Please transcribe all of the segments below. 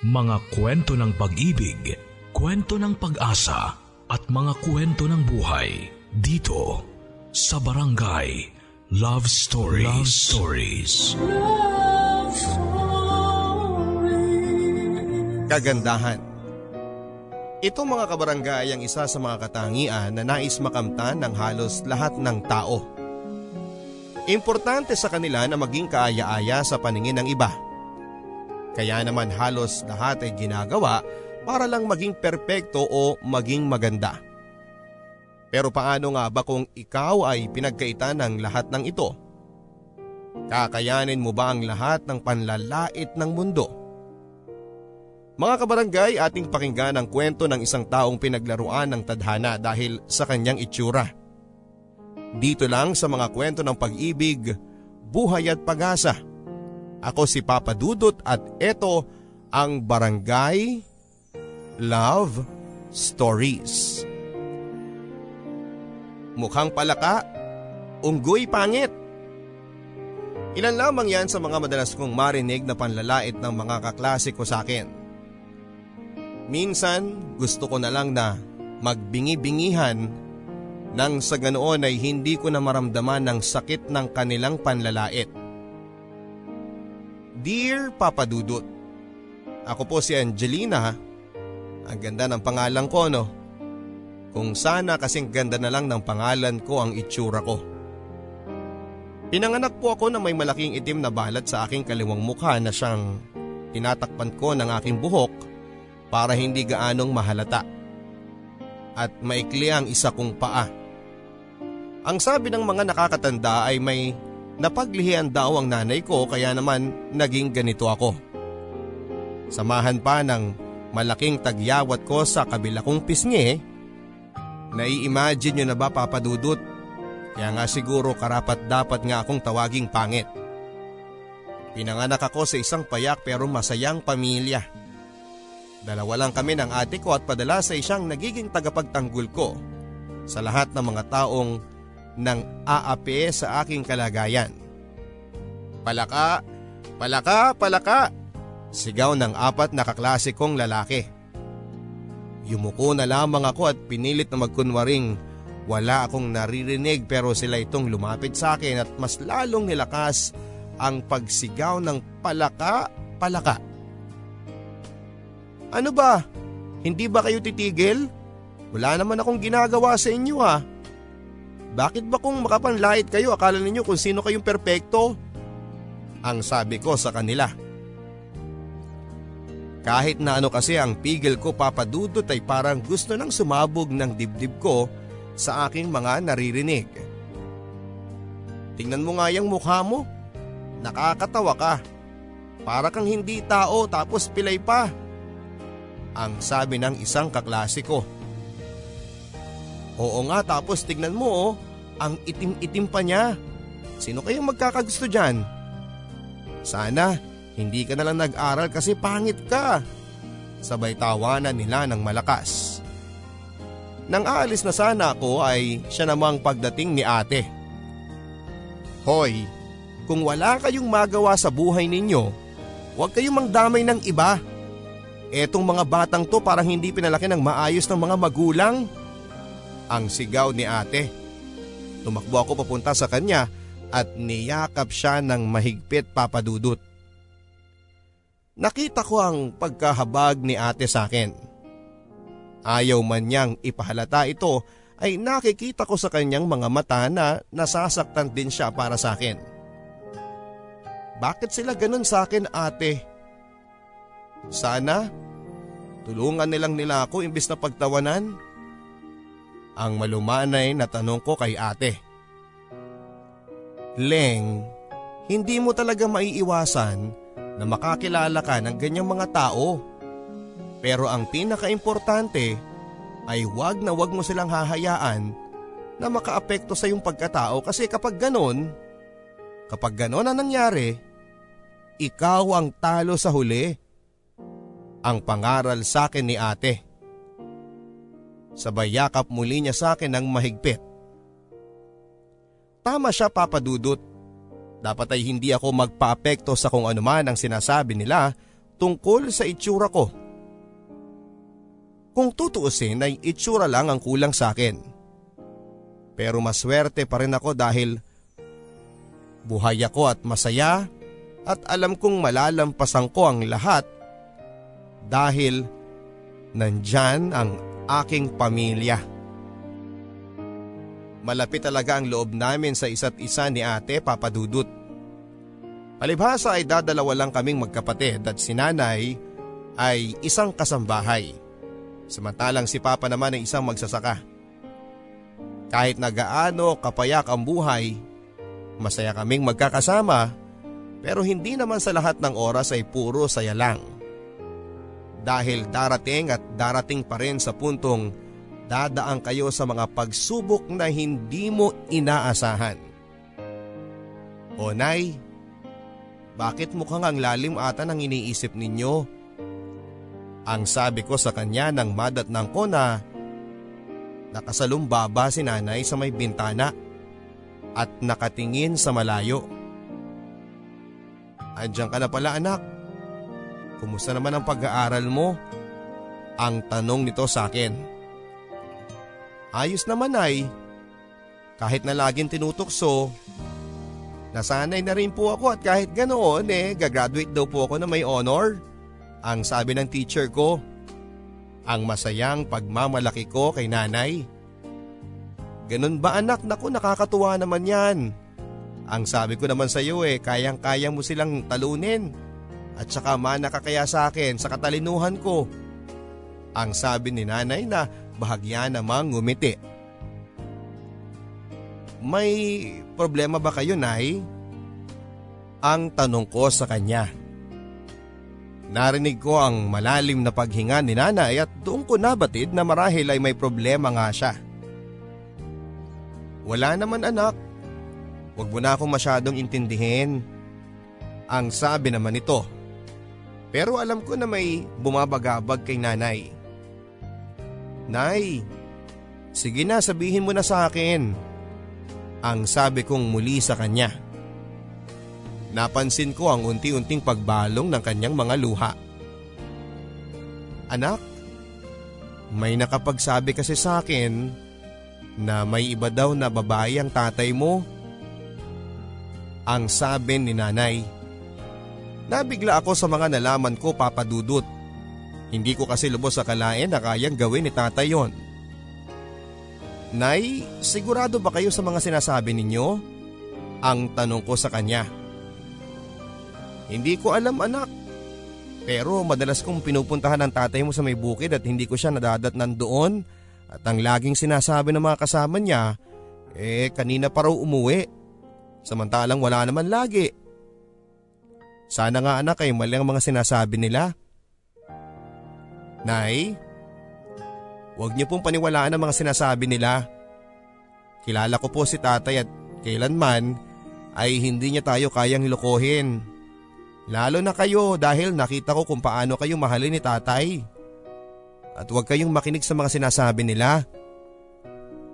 Mga kwento ng pag-ibig, kwento ng pag-asa at mga kwento ng buhay dito sa Barangay Love Stories. Love Stories. Love Stories. Kagandahan. Ito mga kabarangay ang isa sa mga katangian na nais makamtan ng halos lahat ng tao. Importante sa kanila na maging kaaya-aya sa paningin ng iba. Kaya naman halos lahat ay ginagawa para lang maging perpekto o maging maganda. Pero paano nga ba kung ikaw ay pinagkaitan ng lahat ng ito? Kakayanin mo ba ang lahat ng panlalait ng mundo? Mga kabarangay, ating pakinggan ang kwento ng isang taong pinaglaruan ng tadhana dahil sa kanyang itsura. Dito lang sa mga kwento ng pag-ibig, buhay at pag-asa. Ako si Papa Dudut at ito ang Barangay Love Stories. Mukhang palaka, unggoy pangit. Ilan lamang yan sa mga madalas kong marinig na panlalait ng mga kaklase ko sa akin. Minsan gusto ko na lang na magbingi-bingihan nang sa ganoon ay hindi ko na maramdaman ng sakit ng kanilang panlalait. Dear Papa Dudut, ako po si Angelina. Ang ganda ng pangalan ko no. Kung sana kasing ganda na lang ng pangalan ko ang itsura ko. Pinanganak po ako na may malaking itim na balat sa aking kaliwang mukha na siyang tinatakpan ko ng aking buhok para hindi gaanong mahalata. At maikli ang isa kong paa. Ang sabi ng mga nakakatanda ay may napaglihian daw ang nanay ko kaya naman naging ganito ako. Samahan pa ng malaking tagyawat ko sa kabila kong pisngi Nai-imagine nyo na ba papadudot? Kaya nga siguro karapat dapat nga akong tawaging pangit. Pinanganak ako sa isang payak pero masayang pamilya. Dalawa lang kami ng ate ko at padala sa isang nagiging tagapagtanggol ko sa lahat ng mga taong nang aapi sa aking kalagayan. Palaka, palaka, palaka, sigaw ng apat na kaklase lalaki. Yumuko na lamang ako at pinilit na magkunwaring wala akong naririnig pero sila itong lumapit sa akin at mas lalong nilakas ang pagsigaw ng palaka, palaka. Ano ba? Hindi ba kayo titigil? Wala naman akong ginagawa sa inyo ha. Bakit ba kung makapanlait kayo akala ninyo kung sino kayong perpekto? Ang sabi ko sa kanila. Kahit na ano kasi ang pigil ko papadudot ay parang gusto nang sumabog ng dibdib ko sa aking mga naririnig. Tingnan mo nga yung mukha mo. Nakakatawa ka. Para kang hindi tao tapos pilay pa. Ang sabi ng isang kaklase ko. Oo nga tapos tignan mo oh, ang itim-itim pa niya. Sino kayang magkakagusto dyan? Sana hindi ka na lang nag-aral kasi pangit ka. Sabay tawanan nila ng malakas. Nang aalis na sana ako ay siya namang pagdating ni ate. Hoy, kung wala kayong magawa sa buhay ninyo, huwag kayong mangdamay ng iba. Etong mga batang to parang hindi pinalaki ng maayos ng mga magulang. Ang sigaw ni ate. Tumakbo ako papunta sa kanya at niyakap siya ng mahigpit papadudot. Nakita ko ang pagkahabag ni ate sa akin. Ayaw man niyang ipahalata ito ay nakikita ko sa kanyang mga mata na nasasaktan din siya para sa akin. Bakit sila ganun sa akin ate? Sana tulungan nilang nila ako imbis na pagtawanan. Ang malumanay na tanong ko kay ate. Leng, hindi mo talaga maiiwasan na makakilala ka ng ganyang mga tao. Pero ang pinaka-importante ay wag na wag mo silang hahayaan na makaapekto sa iyong pagkatao kasi kapag ganon, kapag ganon ang nangyari, ikaw ang talo sa huli. Ang pangaral sa akin ni ate. Sabay yakap muli niya sa akin ng mahigpit. Tama siya papadudot dapat ay hindi ako magpaapekto sa kung anuman ang sinasabi nila tungkol sa itsura ko. Kung tutuusin ay itsura lang ang kulang sa akin. Pero maswerte pa rin ako dahil buhay ako at masaya at alam kong malalampasan ko ang lahat dahil nandyan ang aking pamilya. Malapit talaga ang loob namin sa isa't isa ni ate papadudot. Palibhasa ay dadalawa lang kaming magkapatid at si nanay ay isang kasambahay. Samantalang si papa naman ay isang magsasaka. Kahit nagaano kapayak ang buhay, masaya kaming magkakasama pero hindi naman sa lahat ng oras ay puro saya lang. Dahil darating at darating pa rin sa puntong dadaan kayo sa mga pagsubok na hindi mo inaasahan. O nay, bakit mukhang ang lalim ata ng iniisip ninyo? Ang sabi ko sa kanya nang madatnang ko na nakasalumbaba si nanay sa may bintana at nakatingin sa malayo. Andiyan ka na pala anak. Kumusta naman ang pag-aaral mo? Ang tanong nito sa akin. Ayos naman ay. Kahit na laging tinutokso, nasanay na rin po ako at kahit ganoon eh, gagraduate daw po ako na may honor. Ang sabi ng teacher ko, ang masayang pagmamalaki ko kay nanay. Ganun ba anak? Naku nakakatuwa naman yan. Ang sabi ko naman sa iyo eh, kayang-kaya mo silang talunin. At saka mana ka sa akin sa katalinuhan ko. Ang sabi ni nanay na bahagya namang ngumiti. May problema ba kayo, Nay? Ang tanong ko sa kanya. Narinig ko ang malalim na paghinga ni nanay at doon ko nabatid na marahil ay may problema nga siya. Wala naman anak. Huwag mo na akong masyadong intindihin. Ang sabi naman ito. Pero alam ko na may bumabagabag kay nanay. Nay, sige na sabihin mo na sa akin. Ang sabi kong muli sa kanya. Napansin ko ang unti-unting pagbalong ng kanyang mga luha. Anak, may nakapagsabi kasi sa akin na may iba daw na babae ang tatay mo. Ang sabi ni nanay. Nabigla ako sa mga nalaman ko papadudot. Hindi ko kasi lubos sa kalain na kayang gawin ni tatay yon. Nay, sigurado ba kayo sa mga sinasabi ninyo? Ang tanong ko sa kanya. Hindi ko alam anak. Pero madalas kong pinupuntahan ng tatay mo sa may bukid at hindi ko siya nadadatnan doon. At ang laging sinasabi ng mga kasama niya, eh kanina pa raw umuwi. Samantalang wala naman lagi. Sana nga anak ay mali ang mga sinasabi nila. Nay, huwag niyo pong paniwalaan ang mga sinasabi nila. Kilala ko po si tatay at kailanman ay hindi niya tayo kayang hilokohin. Lalo na kayo dahil nakita ko kung paano kayo mahalin ni tatay. At huwag kayong makinig sa mga sinasabi nila.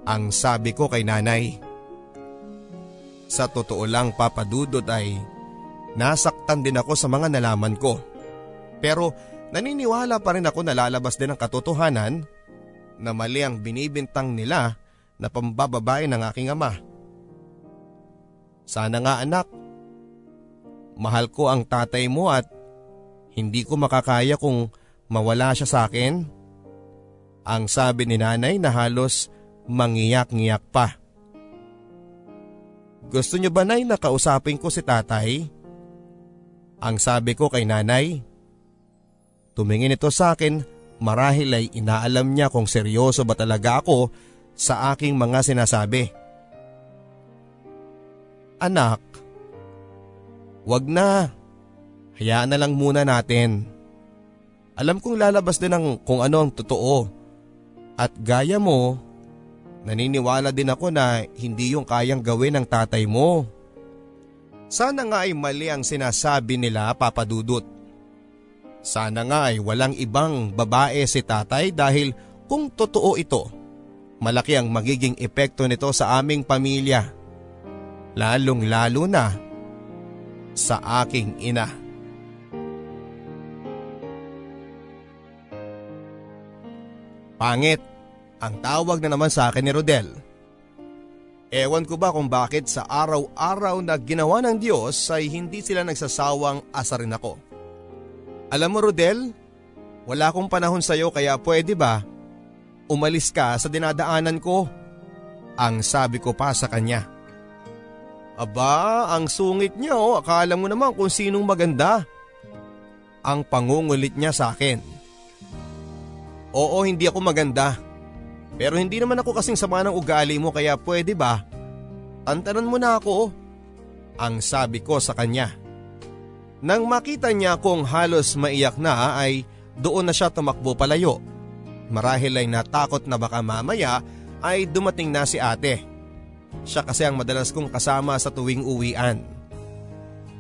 Ang sabi ko kay nanay. Sa totoo lang papadudod ay nasaktan din ako sa mga nalaman ko. Pero Naniniwala pa rin ako na lalabas din ang katotohanan na mali ang binibintang nila na pambababae ng aking ama. Sana nga anak, mahal ko ang tatay mo at hindi ko makakaya kung mawala siya sa akin. Ang sabi ni nanay na halos mangiyak-ngiyak pa. Gusto niyo ba nay na kausapin ko si tatay? Ang sabi ko kay nanay. Tumingin ito sa akin marahil ay inaalam niya kung seryoso ba talaga ako sa aking mga sinasabi. Anak, wag na. Hayaan na lang muna natin. Alam kong lalabas din ang kung ano ang totoo. At gaya mo, naniniwala din ako na hindi yung kayang gawin ng tatay mo. Sana nga ay mali ang sinasabi nila papadudot. Sana nga ay walang ibang babae si tatay dahil kung totoo ito, malaki ang magiging epekto nito sa aming pamilya. Lalong lalo na sa aking ina. Pangit ang tawag na naman sa akin ni Rodel. Ewan ko ba kung bakit sa araw-araw na ginawa ng Diyos ay hindi sila nagsasawang asarin ako. Alam mo Rodel, wala akong panahon sa iyo kaya pwede ba umalis ka sa dinadaanan ko? Ang sabi ko pa sa kanya. Aba, ang sungit niya oh, akala mo naman kung sinong maganda. Ang pangungulit niya sa akin. Oo, hindi ako maganda. Pero hindi naman ako kasing sama ng ugali mo kaya pwede ba? Tantanan mo na ako. Ang sabi ko sa kanya. Nang makita niya kong halos maiyak na ay doon na siya tumakbo palayo. Marahil ay natakot na baka mamaya ay dumating na si ate. Siya kasi ang madalas kong kasama sa tuwing uwian.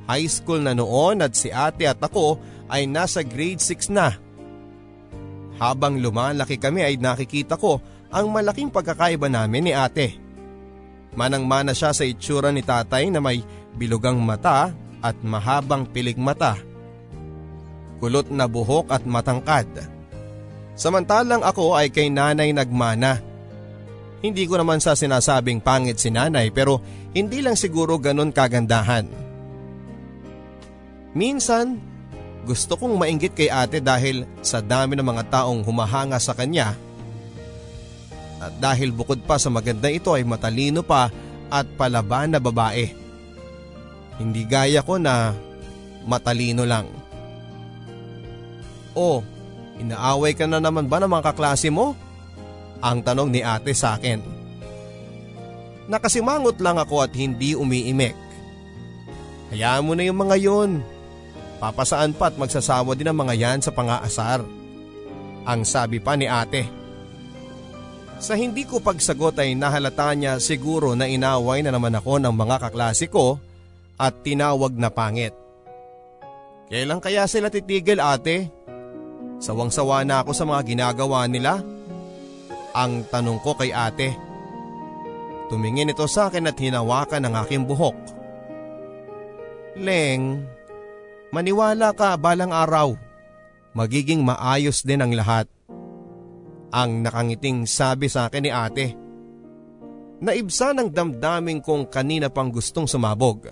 High school na noon at si ate at ako ay nasa grade 6 na. Habang lumalaki kami ay nakikita ko ang malaking pagkakaiba namin ni ate. Manang-mana siya sa itsura ni tatay na may bilugang mata at mahabang pilig mata. Kulot na buhok at matangkad. Samantalang ako ay kay nanay nagmana. Hindi ko naman sa sinasabing pangit si nanay pero hindi lang siguro ganun kagandahan. Minsan, gusto kong mainggit kay ate dahil sa dami ng mga taong humahanga sa kanya at dahil bukod pa sa maganda ito ay matalino pa at palaban na babae. Hindi gaya ko na matalino lang. Oh, inaaway ka na naman ba ng mga kaklase mo? Ang tanong ni ate sa akin. Nakasimangot lang ako at hindi umiimik. Hayaan mo na yung mga yun. Papasaan pa at magsasawa din ang mga yan sa pangaasar. Ang sabi pa ni ate. Sa hindi ko pagsagot ay nahalata niya siguro na inaway na naman ako ng mga kaklase ko at tinawag na pangit. Kailan kaya sila titigil ate? Sawang-sawa na ako sa mga ginagawa nila. Ang tanong ko kay ate. Tumingin ito sa akin at hinawakan ang aking buhok. Leng, maniwala ka balang araw. Magiging maayos din ang lahat. Ang nakangiting sabi sa akin ni ate. Naibsa ng damdamin kong kanina pang gustong sumabog.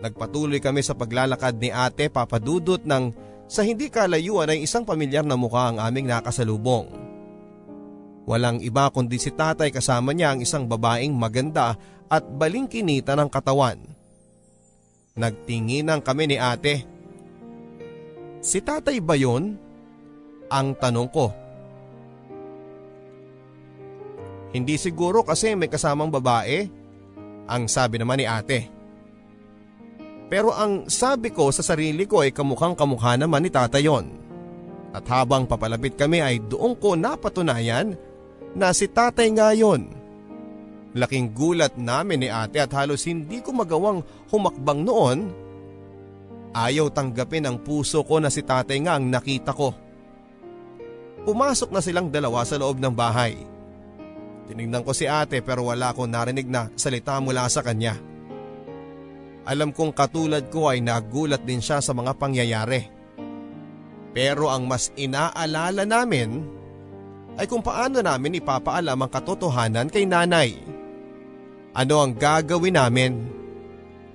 Nagpatuloy kami sa paglalakad ni ate papadudot ng sa hindi kalayuan ay isang pamilyar na mukha ang aming nakasalubong. Walang iba kundi si tatay kasama niya ang isang babaeng maganda at balingkinita ng katawan. Nagtinginan kami ni ate. Si tatay ba yun? Ang tanong ko. Hindi siguro kasi may kasamang babae. Ang sabi naman ni ate. Pero ang sabi ko sa sarili ko ay kamukhang kamukha naman ni tata yon. At habang papalapit kami ay doon ko napatunayan na si tatay nga yon. Laking gulat namin ni ate at halos hindi ko magawang humakbang noon. Ayaw tanggapin ang puso ko na si tatay nga ang nakita ko. Pumasok na silang dalawa sa loob ng bahay. Tinignan ko si ate pero wala akong narinig na salita mula sa kanya. Alam kong katulad ko ay nagulat din siya sa mga pangyayari. Pero ang mas inaalala namin ay kung paano namin ipapaalam ang katotohanan kay nanay. Ano ang gagawin namin?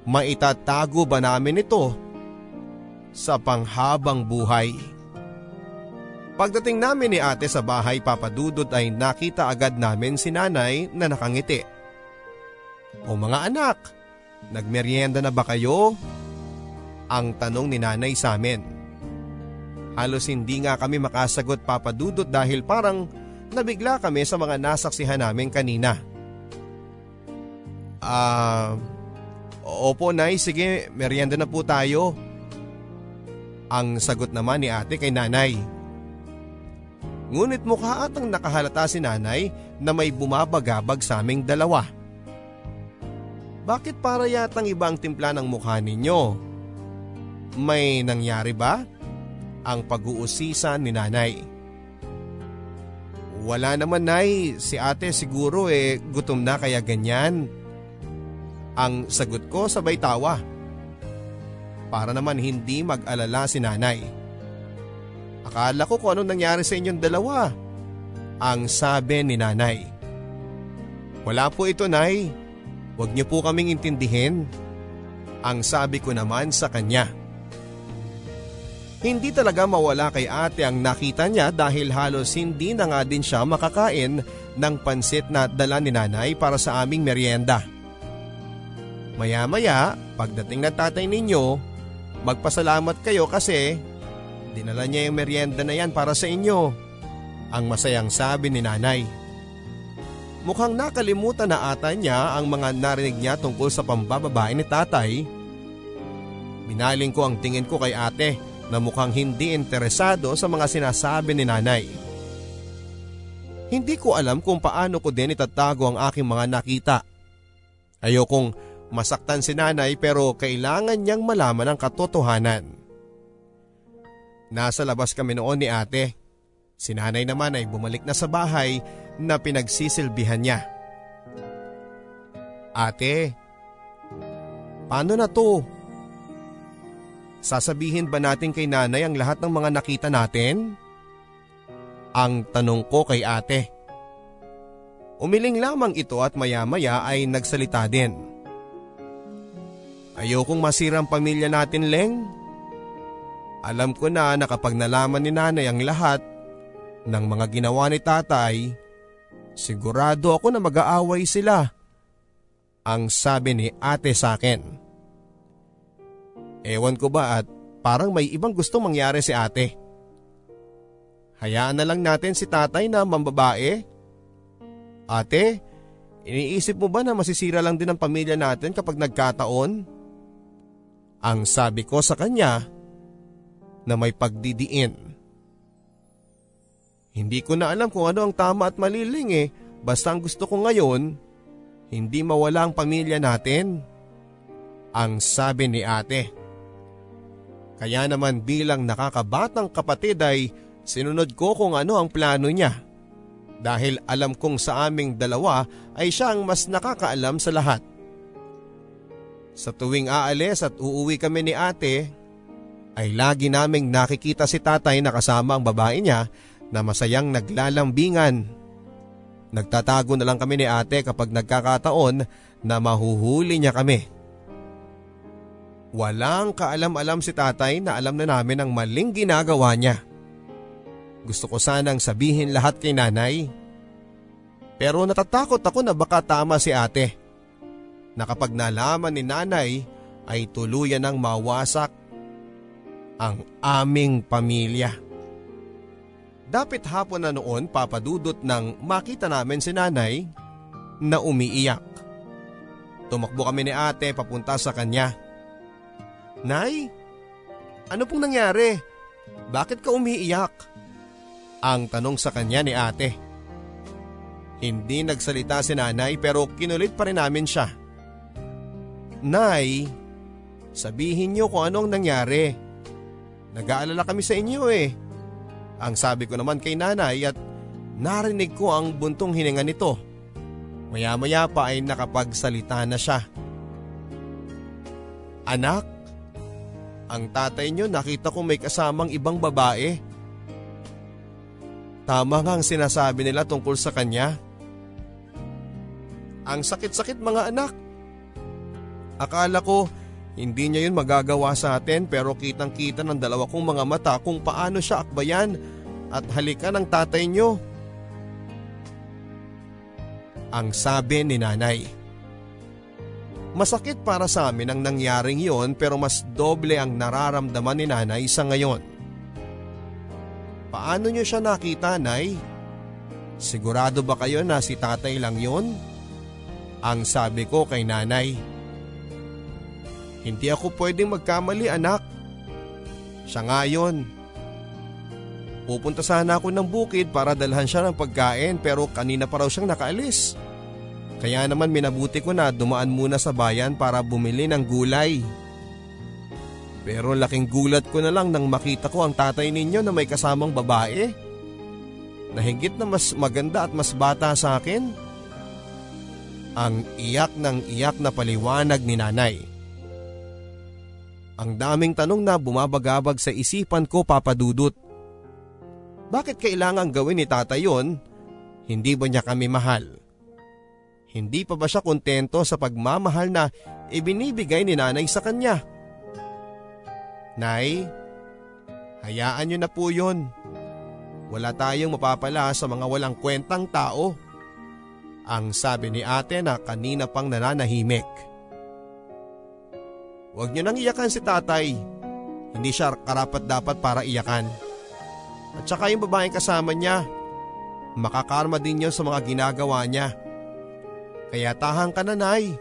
Maitatago ba namin ito sa panghabang buhay? Pagdating namin ni ate sa bahay papadudot ay nakita agad namin si nanay na nakangiti. O mga anak, nagmeryenda na ba kayo? Ang tanong ni nanay sa amin. Halos hindi nga kami makasagot papadudot dahil parang nabigla kami sa mga nasaksihan namin kanina. Ah, uh, opo nay, sige, merienda na po tayo. Ang sagot naman ni ate kay nanay. Ngunit mukha atang nakahalata si nanay na may bumabagabag sa aming dalawa. Bakit para yatang ibang timpla ng mukha ninyo? May nangyari ba? Ang pag-uusisa ni nanay. Wala naman nay, si ate siguro eh gutom na kaya ganyan. Ang sagot ko sabay tawa. Para naman hindi mag-alala si nanay. Akala ko kung anong nangyari sa inyong dalawa. Ang sabi ni nanay. Wala po ito nay. Huwag niyo po kaming intindihin. Ang sabi ko naman sa kanya. Hindi talaga mawala kay ate ang nakita niya dahil halos hindi na nga din siya makakain ng pansit na dala ni nanay para sa aming merienda. Maya maya, pagdating ng tatay ninyo, magpasalamat kayo kasi dinala niya yung merienda na yan para sa inyo. Ang masayang sabi ni nanay. Mukhang nakalimutan na ata niya ang mga narinig niya tungkol sa pambababae ni tatay. Binaling ko ang tingin ko kay ate na mukhang hindi interesado sa mga sinasabi ni nanay. Hindi ko alam kung paano ko din itatago ang aking mga nakita. Ayokong masaktan si nanay pero kailangan niyang malaman ang katotohanan. Nasa labas kami noon ni ate. Si nanay naman ay bumalik na sa bahay na pinagsisilbihan niya. Ate, paano na to? Sasabihin ba natin kay nanay ang lahat ng mga nakita natin? Ang tanong ko kay ate. Umiling lamang ito at maya-maya ay nagsalita din. Ayokong masirang pamilya natin, Leng. Alam ko na na kapag nalaman ni nanay ang lahat ng mga ginawa ni tatay, sigurado ako na mag-aaway sila. Ang sabi ni ate sa akin. Ewan ko ba at parang may ibang gusto mangyari si ate. Hayaan na lang natin si tatay na mambabae. Ate, iniisip mo ba na masisira lang din ang pamilya natin kapag nagkataon? Ang sabi ko sa kanya na may pagdidiin. Hindi ko na alam kung ano ang tama at maliling eh. Basta ang gusto ko ngayon, hindi mawala ang pamilya natin. Ang sabi ni ate. Kaya naman bilang nakakabatang kapatid ay sinunod ko kung ano ang plano niya. Dahil alam kong sa aming dalawa ay siya ang mas nakakaalam sa lahat. Sa tuwing aalis at uuwi kami ni ate, ay lagi naming nakikita si tatay na kasama ang babae niya na masayang naglalambingan. Nagtatago na lang kami ni ate kapag nagkakataon na mahuhuli niya kami. Walang kaalam-alam si tatay na alam na namin ang maling ginagawa niya. Gusto ko sanang sabihin lahat kay nanay. Pero natatakot ako na baka tama si ate. Na kapag nalaman ni nanay ay tuluyan ng mawasak ang aming pamilya. Dapit hapon na noon papadudot nang makita namin si nanay na umiiyak. Tumakbo kami ni ate papunta sa kanya. Nay, ano pong nangyari? Bakit ka umiiyak? Ang tanong sa kanya ni ate. Hindi nagsalita si nanay pero kinulit pa rin namin siya. Nay, sabihin niyo kung anong nangyari. Nag-aalala kami sa inyo eh. Ang sabi ko naman kay nanay at narinig ko ang buntong hininga nito. Maya-maya pa ay nakapagsalita na siya. Anak, ang tatay niyo nakita ko may kasamang ibang babae. Tama nga ang sinasabi nila tungkol sa kanya. Ang sakit-sakit mga anak. Akala ko hindi niya yun magagawa sa atin pero kitang kita ng dalawa kong mga mata kung paano siya akbayan at halikan ng tatay niyo. Ang sabi ni nanay. Masakit para sa amin ang nangyaring yon pero mas doble ang nararamdaman ni nanay sa ngayon. Paano niyo siya nakita, Nay? Sigurado ba kayo na si tatay lang yon? Ang sabi ko kay nanay. Hindi ako pwedeng magkamali anak. Siya nga yun. Pupunta sana ako ng bukid para dalhan siya ng pagkain pero kanina pa raw siyang nakaalis. Kaya naman minabuti ko na dumaan muna sa bayan para bumili ng gulay. Pero laking gulat ko na lang nang makita ko ang tatay ninyo na may kasamang babae. Nahigit na mas maganda at mas bata sa akin. Ang iyak ng iyak na paliwanag ni nanay. Ang daming tanong na bumabagabag sa isipan ko papadudot. Bakit kailangan gawin ni tatay yon Hindi ba niya kami mahal? Hindi pa ba siya kontento sa pagmamahal na ibinibigay ni nanay sa kanya? Nay, hayaan niyo na po yun. Wala tayong mapapala sa mga walang kwentang tao. Ang sabi ni ate na kanina pang nananahimik. Huwag niyo nang iyakan si tatay. Hindi siya karapat dapat para iyakan. At saka yung babaeng kasama niya, makakarma din yun sa mga ginagawa niya. Kaya tahang ka na, Nay.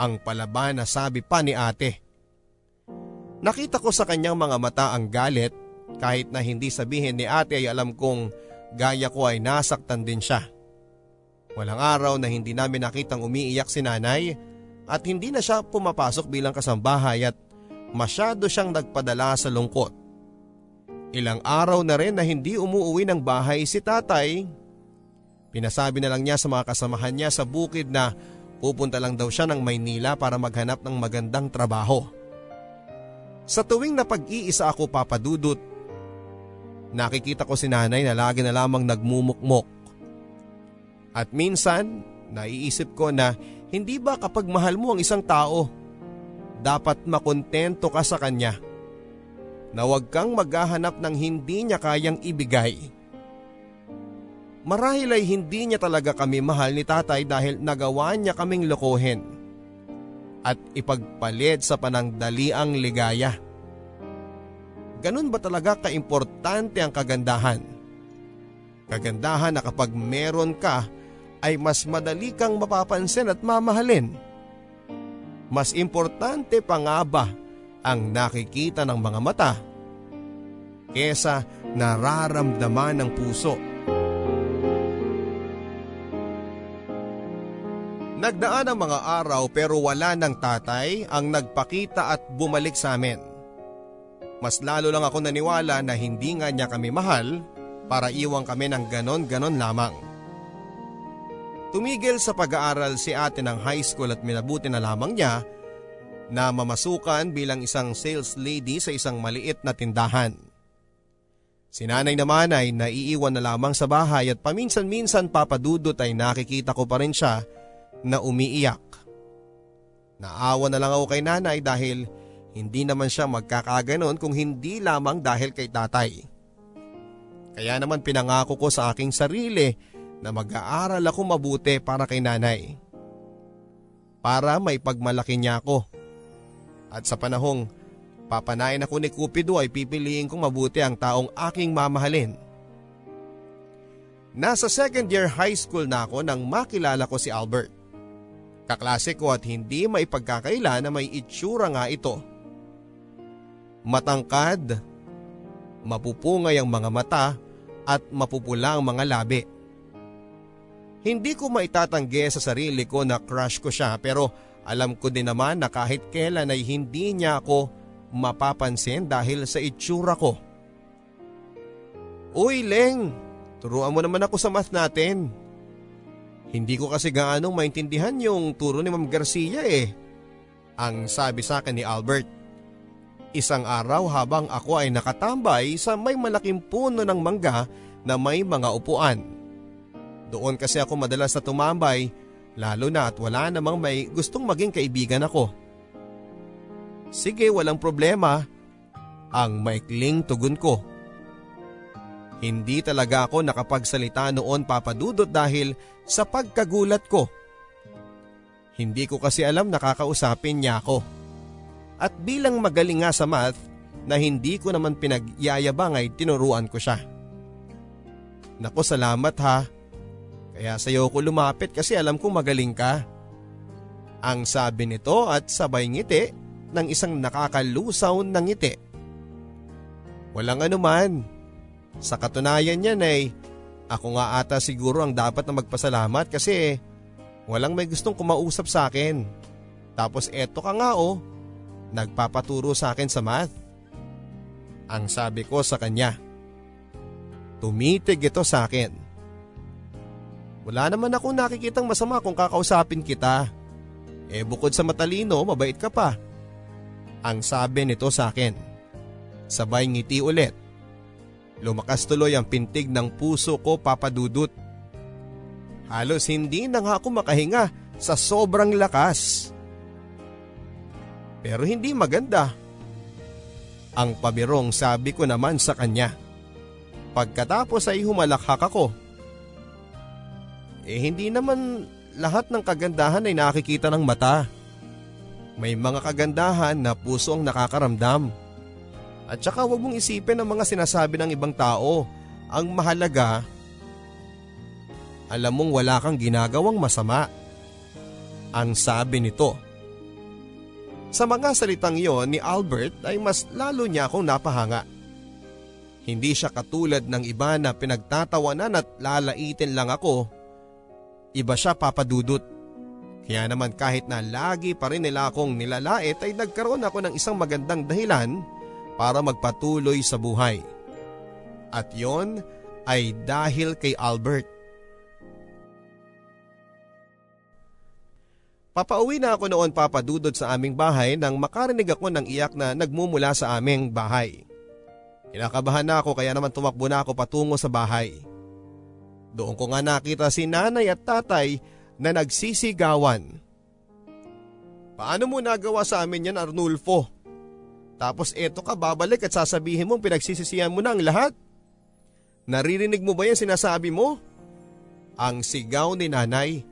Ang palaban na sabi pa ni ate. Nakita ko sa kanyang mga mata ang galit kahit na hindi sabihin ni ate ay alam kong gaya ko ay nasaktan din siya. Walang araw na hindi namin nakitang umiiyak si nanay at hindi na siya pumapasok bilang kasambahay at masyado siyang nagpadala sa lungkot. Ilang araw na rin na hindi umuuwi ng bahay si tatay. Pinasabi na lang niya sa mga kasamahan niya sa bukid na pupunta lang daw siya ng Maynila para maghanap ng magandang trabaho. Sa tuwing na pag-iisa ako papadudot, nakikita ko si nanay na lagi na lamang nagmumukmok. At minsan, naiisip ko na hindi ba kapag mahal mo ang isang tao, dapat makontento ka sa kanya na huwag kang maghahanap ng hindi niya kayang ibigay. Marahil ay hindi niya talaga kami mahal ni tatay dahil nagawa niya kaming lokohin at ipagpalit sa panangdaliang ligaya. Ganun ba talaga kaimportante ang kagandahan? Kagandahan na kapag meron ka ay mas madali kang mapapansin at mamahalin. Mas importante pa nga ba ang nakikita ng mga mata kesa nararamdaman ng puso. Nagdaan ang mga araw pero wala ng tatay ang nagpakita at bumalik sa amin. Mas lalo lang ako naniwala na hindi nga niya kami mahal para iwang kami ng ganon-ganon lamang. Tumigil sa pag-aaral si ate ng high school at minabuti na lamang niya na mamasukan bilang isang sales lady sa isang maliit na tindahan. Si nanay naman ay naiiwan na lamang sa bahay at paminsan-minsan papadudot ay nakikita ko pa rin siya na umiiyak. Naawa na lang ako kay nanay dahil hindi naman siya magkakaganon kung hindi lamang dahil kay tatay. Kaya naman pinangako ko sa aking sarili na mag-aaral ako mabuti para kay nanay. Para may pagmalaki niya ako. At sa panahong papanain ako ni Cupido ay pipiliin kong mabuti ang taong aking mamahalin. Nasa second year high school na ako nang makilala ko si Albert. Kaklase ko at hindi maipagkakaila na may itsura nga ito. Matangkad, mapupungay ang mga mata at mapupula ang mga labi. Hindi ko maitatanggi sa sarili ko na crush ko siya pero alam ko din naman na kahit kailan ay hindi niya ako mapapansin dahil sa itsura ko. Uy Leng, turuan mo naman ako sa math natin. Hindi ko kasi gaanong maintindihan yung turo ni Ma'am Garcia eh. Ang sabi sa akin ni Albert. Isang araw habang ako ay nakatambay sa may malaking puno ng mangga na may mga upuan. Doon kasi ako madalas na tumambay lalo na at wala namang may gustong maging kaibigan ako. Sige walang problema. Ang maikling tugon ko. Hindi talaga ako nakapagsalita noon papadudot dahil sa pagkagulat ko. Hindi ko kasi alam nakakausapin niya ako. At bilang magaling nga sa math na hindi ko naman pinagyayabang ay tinuruan ko siya. Nako salamat ha. Kaya sayo ko lumapit kasi alam kong magaling ka. Ang sabi nito at sabay ngiti ng isang nakakalusaw ng ngiti. Walang anuman. Sa katunayan niyan ay ako nga ata siguro ang dapat na magpasalamat kasi walang may gustong kumausap sa akin. Tapos eto ka nga oh, nagpapaturo sa akin sa math. Ang sabi ko sa kanya. Tumitig ito sa akin. Wala naman akong nakikitang masama kung kakausapin kita. Eh bukod sa matalino, mabait ka pa. Ang sabi nito sa akin. Sabay ngiti ulit. Lumakas tuloy ang pintig ng puso ko papadudot. Halos hindi na nga ako makahinga sa sobrang lakas. Pero hindi maganda. Ang pabirong sabi ko naman sa kanya. Pagkatapos ay humalakhak ako. Eh hindi naman lahat ng kagandahan ay nakikita ng mata. May mga kagandahan na puso ang nakakaramdam. At saka huwag mong isipin ang mga sinasabi ng ibang tao. Ang mahalaga, alam mong wala kang ginagawang masama. Ang sabi nito. Sa mga salitang iyon ni Albert ay mas lalo niya akong napahanga. Hindi siya katulad ng iba na pinagtatawanan at lalaitin lang ako. Iba siya papadudot. Kaya naman kahit na lagi pa rin nila akong nilalait ay nagkaroon ako ng isang magandang dahilan para magpatuloy sa buhay. At yon ay dahil kay Albert. Papauwi na ako noon papadudod sa aming bahay nang makarinig ako ng iyak na nagmumula sa aming bahay. Kinakabahan na ako kaya naman tumakbo na ako patungo sa bahay. Doon ko nga nakita si nanay at tatay na nagsisigawan. Paano mo nagawa sa amin yan Arnulfo? Tapos eto ka babalik at sasabihin mong pinagsisisihan mo na ang lahat. Naririnig mo ba yan sinasabi mo? Ang sigaw ni nanay.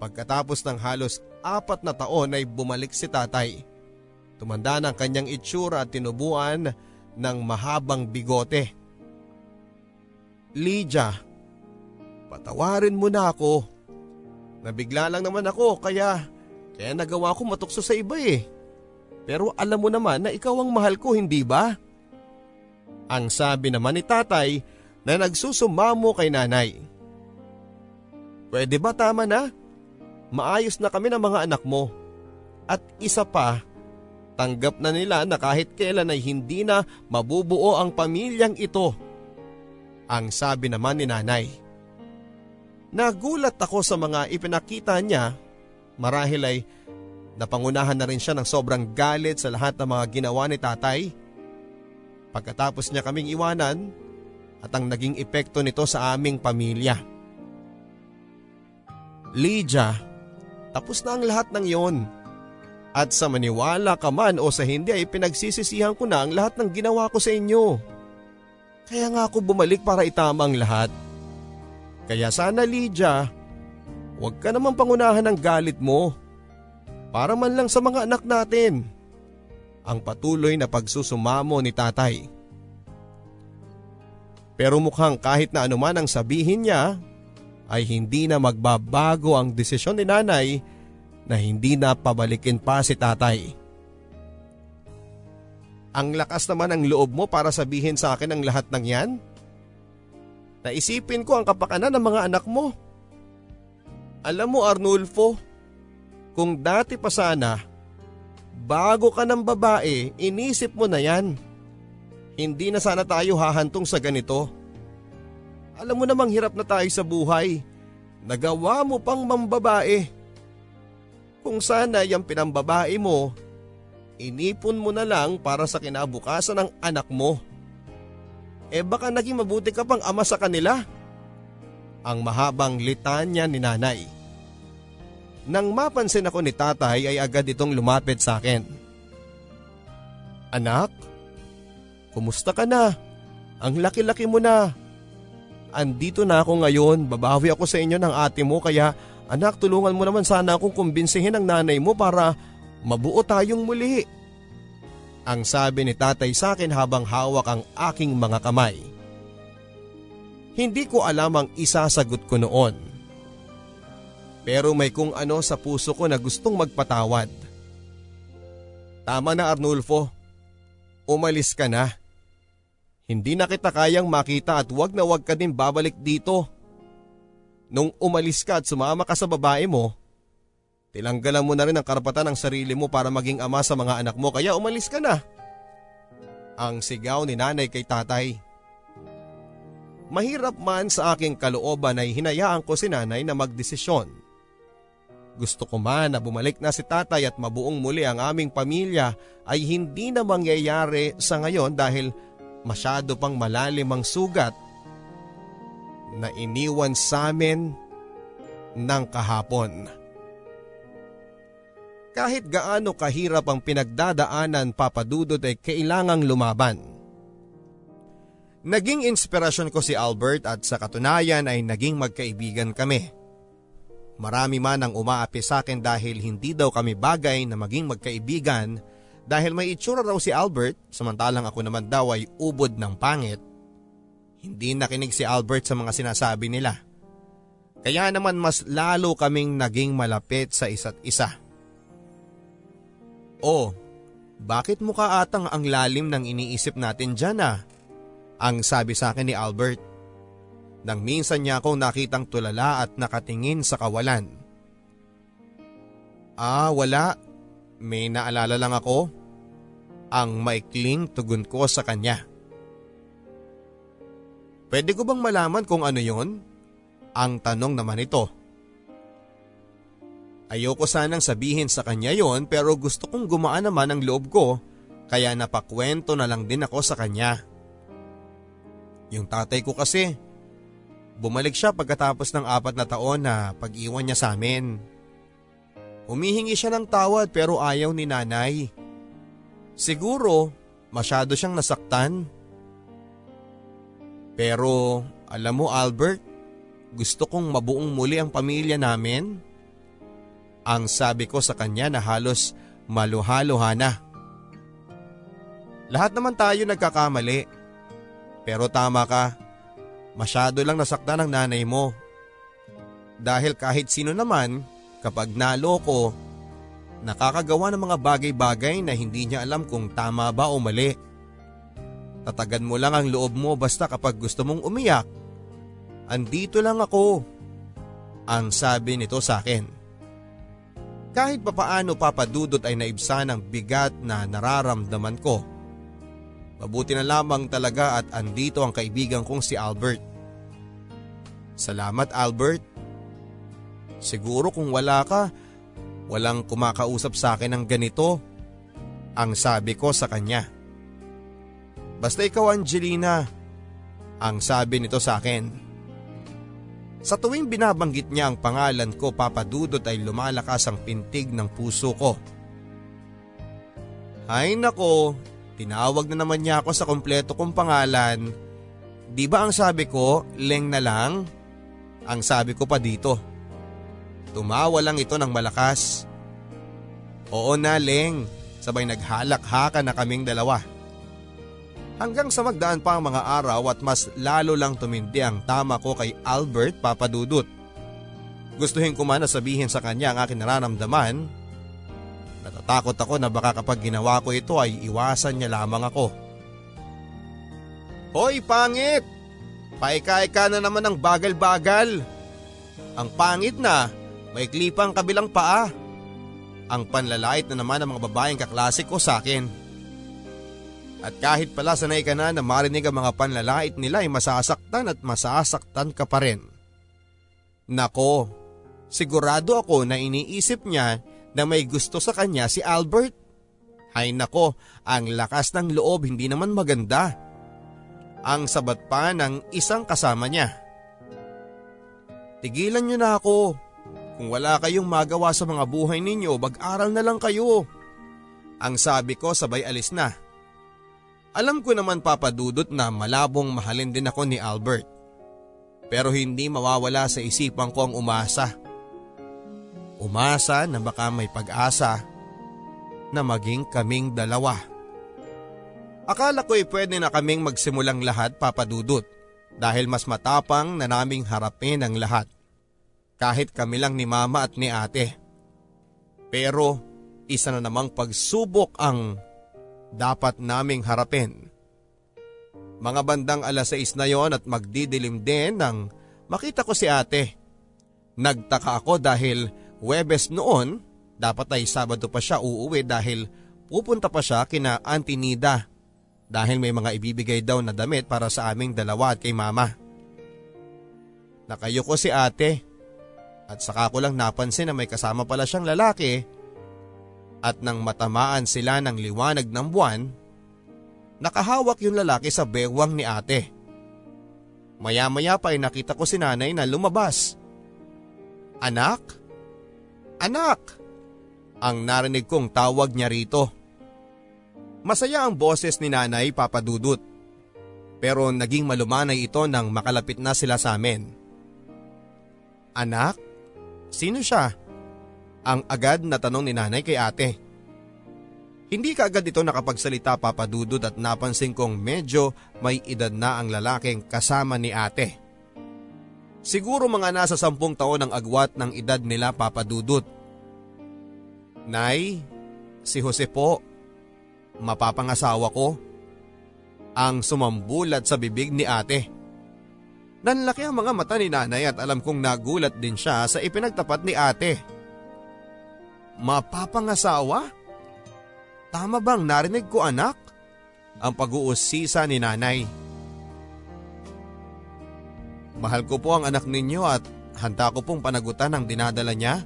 Pagkatapos ng halos apat na taon ay bumalik si tatay. Tumanda ng kanyang itsura at tinubuan ng mahabang bigote. Lydia, patawarin mo na ako. Nabigla lang naman ako kaya, kaya nagawa ko matukso sa iba eh. Pero alam mo naman na ikaw ang mahal ko, hindi ba? Ang sabi naman ni tatay na nagsusumamo kay nanay. Pwede ba tama na? Maayos na kami ng mga anak mo. At isa pa, tanggap na nila na kahit kailan ay hindi na mabubuo ang pamilyang ito. Ang sabi naman ni nanay. Nagulat ako sa mga ipinakita niya marahil ay Napangunahan na rin siya ng sobrang galit sa lahat ng mga ginawa ni tatay. Pagkatapos niya kaming iwanan at ang naging epekto nito sa aming pamilya. Lydia, tapos na ang lahat ng yon. At sa maniwala ka man o sa hindi ay pinagsisisihan ko na ang lahat ng ginawa ko sa inyo. Kaya nga ako bumalik para itama ang lahat. Kaya sana Lydia, huwag ka naman pangunahan ng galit mo para man lang sa mga anak natin. Ang patuloy na pagsusumamo ni tatay. Pero mukhang kahit na anuman ang sabihin niya, ay hindi na magbabago ang desisyon ni nanay na hindi na pabalikin pa si tatay. Ang lakas naman ng loob mo para sabihin sa akin ang lahat ng yan? Naisipin ko ang kapakanan ng mga anak mo. Alam mo Arnulfo, kung dati pa sana, bago ka ng babae, inisip mo na yan. Hindi na sana tayo hahantong sa ganito. Alam mo namang hirap na tayo sa buhay. Nagawa mo pang mambabae. Kung sana yung pinambabae mo, inipon mo na lang para sa kinabukasan ng anak mo. Eh baka naging mabuti ka pang ama sa kanila. Ang mahabang litanya ni nanay. Nang mapansin ako ni tatay ay agad itong lumapit sa akin. Anak, kumusta ka na? Ang laki-laki mo na. Andito na ako ngayon, babawi ako sa inyo ng ate mo kaya anak tulungan mo naman sana akong kumbinsihin ang nanay mo para mabuo tayong muli. Ang sabi ni tatay sa akin habang hawak ang aking mga kamay. Hindi ko alam ang isasagot ko noon pero may kung ano sa puso ko na gustong magpatawad. Tama na Arnulfo, umalis ka na. Hindi na kita kayang makita at wag na wag ka din babalik dito. Nung umalis ka at sumama ka sa babae mo, tilanggalan mo na rin ang karapatan ng sarili mo para maging ama sa mga anak mo kaya umalis ka na. Ang sigaw ni nanay kay tatay. Mahirap man sa aking kalooban ay hinayaan ko si nanay na magdesisyon gusto ko man na bumalik na si tatay at mabuong muli ang aming pamilya ay hindi na mangyayari sa ngayon dahil masyado pang malalim ang sugat na iniwan sa amin ng kahapon. Kahit gaano kahirap ang pinagdadaanan papadudot ay kailangang lumaban. Naging inspirasyon ko si Albert at sa katunayan ay naging magkaibigan kami. Marami man ang umaapi sa akin dahil hindi daw kami bagay na maging magkaibigan dahil may itsura raw si Albert samantalang ako naman daw ay ubod ng pangit. Hindi nakinig si Albert sa mga sinasabi nila. Kaya naman mas lalo kaming naging malapit sa isa't isa. Oh, bakit mukha atang ang lalim ng iniisip natin dyan ah? Ang sabi sa akin ni Albert. Nang minsan niya akong nakitang tulala at nakatingin sa kawalan. Ah, wala. May naalala lang ako. Ang maikling tugon ko sa kanya. Pwede ko bang malaman kung ano yon? Ang tanong naman ito. Ayoko sanang sabihin sa kanya yon pero gusto kong gumaan naman ang loob ko kaya napakwento na lang din ako sa kanya. Yung tatay ko kasi, bumalik siya pagkatapos ng apat na taon na pag-iwan niya sa amin. Humihingi siya ng tawad pero ayaw ni nanay. Siguro masyado siyang nasaktan. Pero alam mo Albert, gusto kong mabuong muli ang pamilya namin. Ang sabi ko sa kanya na halos maluha-luha na. Lahat naman tayo nagkakamali. Pero tama ka, masyado lang nasaktan ang nanay mo. Dahil kahit sino naman, kapag naloko, nakakagawa ng mga bagay-bagay na hindi niya alam kung tama ba o mali. Tatagan mo lang ang loob mo basta kapag gusto mong umiyak. Andito lang ako. Ang sabi nito sa akin. Kahit papaano papadudot ay naibsa ng bigat na nararamdaman ko. Mabuti na lamang talaga at andito ang kaibigan kong si Albert. Salamat Albert. Siguro kung wala ka, walang kumakausap sa akin ng ganito. Ang sabi ko sa kanya. Basta ikaw Angelina, ang sabi nito sa akin. Sa tuwing binabanggit niya ang pangalan ko papadudot ay lumalakas ang pintig ng puso ko. Ay nako, tinawag na naman niya ako sa kompleto kong pangalan. Di ba ang sabi ko, Leng na lang? Ang sabi ko pa dito. Tumawa lang ito ng malakas. Oo na Leng, sabay naghalak-haka na kaming dalawa. Hanggang sa magdaan pa ang mga araw at mas lalo lang tumindi ang tama ko kay Albert Papadudut. Gustuhin ko man na sabihin sa kanya ang aking nararamdaman. Natatakot ako na baka kapag ginawa ko ito ay iwasan niya lamang ako. Hoy pangit! Paika-ika na naman ang bagal-bagal. Ang pangit na, may klipang kabilang paa. Ang panlalait na naman ng mga babaeng kaklase ko sa akin. At kahit pala sanay ka na na marinig ang mga panlalait nila ay masasaktan at masasaktan ka pa rin. Nako, sigurado ako na iniisip niya na may gusto sa kanya si Albert. Ay nako, ang lakas ng loob hindi naman maganda. Ang sabat pa ng isang kasama niya. Tigilan niyo na ako. Kung wala kayong magawa sa mga buhay ninyo, mag-aral na lang kayo. Ang sabi ko sabay alis na. Alam ko naman papadudot na malabong mahalin din ako ni Albert. Pero hindi mawawala sa isipan ko ang umasa. Umasa na baka may pag-asa na maging kaming dalawa. Akala ko'y pwede na kaming magsimulang lahat papadudot dahil mas matapang na naming harapin ang lahat. Kahit kami lang ni mama at ni ate. Pero isa na namang pagsubok ang dapat naming harapin. Mga bandang alas 6 na yon at magdidilim din nang makita ko si ate. Nagtaka ako dahil Webes noon, dapat ay Sabado pa siya uuwi dahil pupunta pa siya kina Auntie Nida dahil may mga ibibigay daw na damit para sa aming dalawa at kay mama. Nakayo ko si ate at saka ko lang napansin na may kasama pala siyang lalaki at nang matamaan sila ng liwanag ng buwan, Nakahawak yung lalaki sa bewang ni ate. Maya-maya pa ay nakita ko si nanay na lumabas. Anak? Anak! Ang narinig kong tawag niya rito. Masaya ang boses ni nanay papadudot. Pero naging malumanay ito nang makalapit na sila sa amin. Anak? Sino siya? Ang agad na tanong ni nanay kay ate. Hindi ka agad ito nakapagsalita papadudod at napansin kong medyo may edad na ang lalaking kasama ni ate. Siguro mga nasa sampung taon ang agwat ng edad nila papadudot. Nay, si Jose po, mapapangasawa ko. Ang sumambulat sa bibig ni ate. Nanlaki ang mga mata ni nanay at alam kong nagulat din siya sa ipinagtapat ni ate. Mapapangasawa? Tama bang narinig ko anak? Ang pag-uusisa ni nanay. Mahal ko po ang anak ninyo at handa ko pong panagutan ang dinadala niya.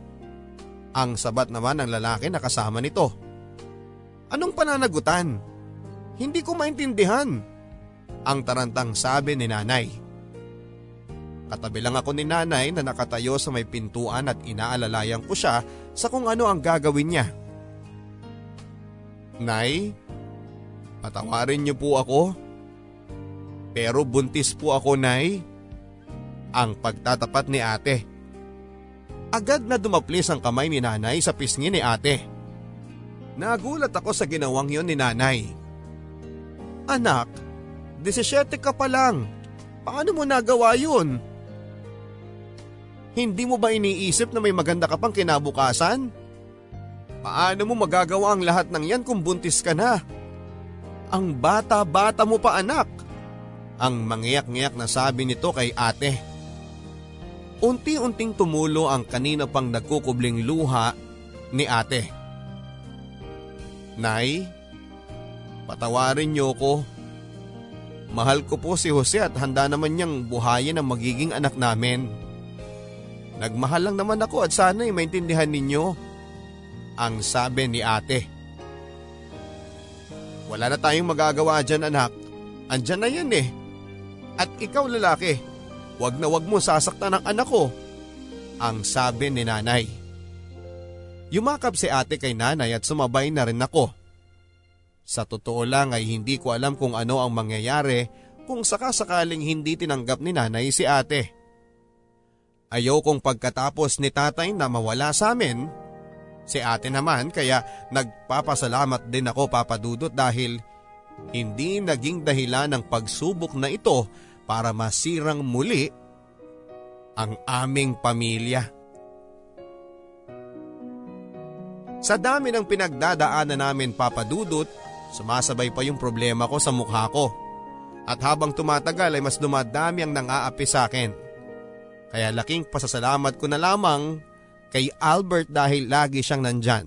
Ang sabat naman ng lalaki na kasama nito. Anong pananagutan? Hindi ko maintindihan. Ang tarantang sabi ni nanay. Katabi lang ako ni nanay na nakatayo sa may pintuan at inaalalayan ko siya sa kung ano ang gagawin niya. Nay, patawarin niyo po ako. Pero buntis po ako, Nay. Ang pagtatapat ni ate. Agad na dumaplis ang kamay ni nanay sa pisngi ni ate. Nagulat ako sa ginawang yon ni nanay. Anak, 17 ka pa lang. Paano mo nagawa yun? Hindi mo ba iniisip na may maganda ka pang kinabukasan? Paano mo magagawa ang lahat ng yan kung buntis ka na? Ang bata-bata mo pa anak. Ang mangyak-ngyak na sabi nito kay ate. Unti-unting tumulo ang kanina pang nagkukubling luha ni ate. Nay, patawarin niyo ko. Mahal ko po si Jose at handa naman niyang buhayin ang magiging anak namin. Nagmahal lang naman ako at sana'y maintindihan ninyo ang sabi ni ate. Wala na tayong magagawa dyan anak. Andyan na yan eh. At ikaw lalaki, wag na wag mo sasaktan ang anak ko. Ang sabi ni nanay. Yumakap si ate kay nanay at sumabay na rin ako. Sa totoo lang ay hindi ko alam kung ano ang mangyayari kung sakasakaling hindi tinanggap ni nanay si ate. Ayaw kong pagkatapos ni tatay na mawala sa amin Si ate naman kaya nagpapasalamat din ako papadudot dahil hindi naging dahilan ng pagsubok na ito para masirang muli ang aming pamilya. Sa dami ng pinagdadaanan namin papadudot, sumasabay pa yung problema ko sa mukha ko. At habang tumatagal ay mas dumadami ang nang-aapi sa akin. Kaya laking pasasalamat ko na lamang kay Albert dahil lagi siyang nandyan.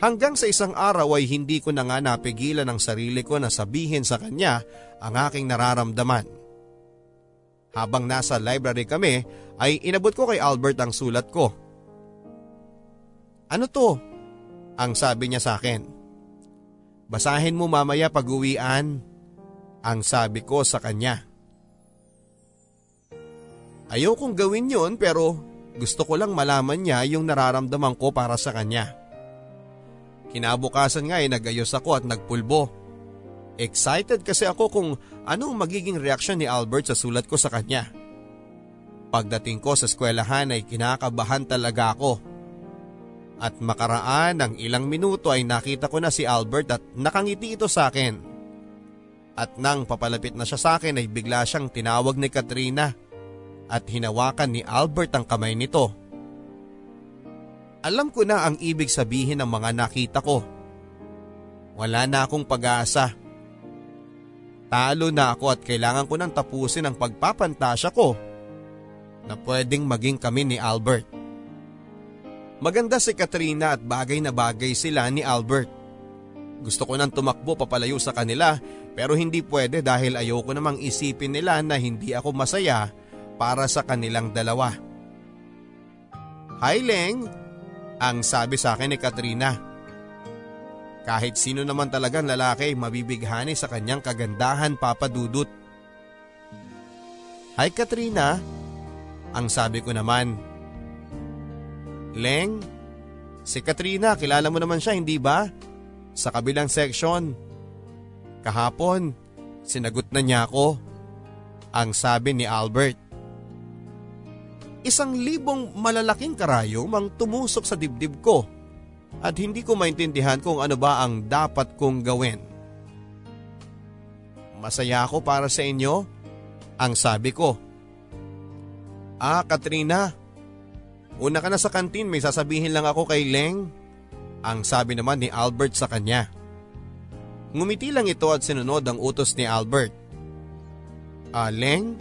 Hanggang sa isang araw ay hindi ko na nga napigilan ang sarili ko na sabihin sa kanya ang aking nararamdaman. Habang nasa library kami ay inabot ko kay Albert ang sulat ko. Ano to? Ang sabi niya sa akin. Basahin mo mamaya pag uwian. Ang sabi ko sa kanya. Ayaw kong gawin yon pero gusto ko lang malaman niya yung nararamdaman ko para sa kanya. Kinabukasan nga ay nagayos ako at nagpulbo. Excited kasi ako kung anong magiging reaksyon ni Albert sa sulat ko sa kanya. Pagdating ko sa eskwelahan ay kinakabahan talaga ako. At makaraan ng ilang minuto ay nakita ko na si Albert at nakangiti ito sa akin. At nang papalapit na siya sa akin ay bigla siyang tinawag ni Katrina at hinawakan ni Albert ang kamay nito. Alam ko na ang ibig sabihin ng mga nakita ko. Wala na akong pag-asa. Talo na ako at kailangan ko nang tapusin ang pagpapantasya ko na pwedeng maging kami ni Albert. Maganda si Katrina at bagay na bagay sila ni Albert. Gusto ko nang tumakbo papalayo sa kanila pero hindi pwede dahil ayoko namang isipin nila na hindi ako masaya para sa kanilang dalawa. Hi Leng, ang sabi sa akin ni Katrina. Kahit sino naman talagang lalaki mabibighani sa kanyang kagandahan papadudot. Hi Katrina, ang sabi ko naman. Leng, si Katrina kilala mo naman siya hindi ba? Sa kabilang section. Kahapon, sinagot na niya ako. Ang sabi ni Albert. Isang libong malalaking karayom ang tumusok sa dibdib ko at hindi ko maintindihan kung ano ba ang dapat kong gawin. Masaya ako para sa inyo, ang sabi ko. Ah, Katrina, una ka na sa kantin may sasabihin lang ako kay Leng. Ang sabi naman ni Albert sa kanya. Ngumiti lang ito at sinunod ang utos ni Albert. Ah, Leng,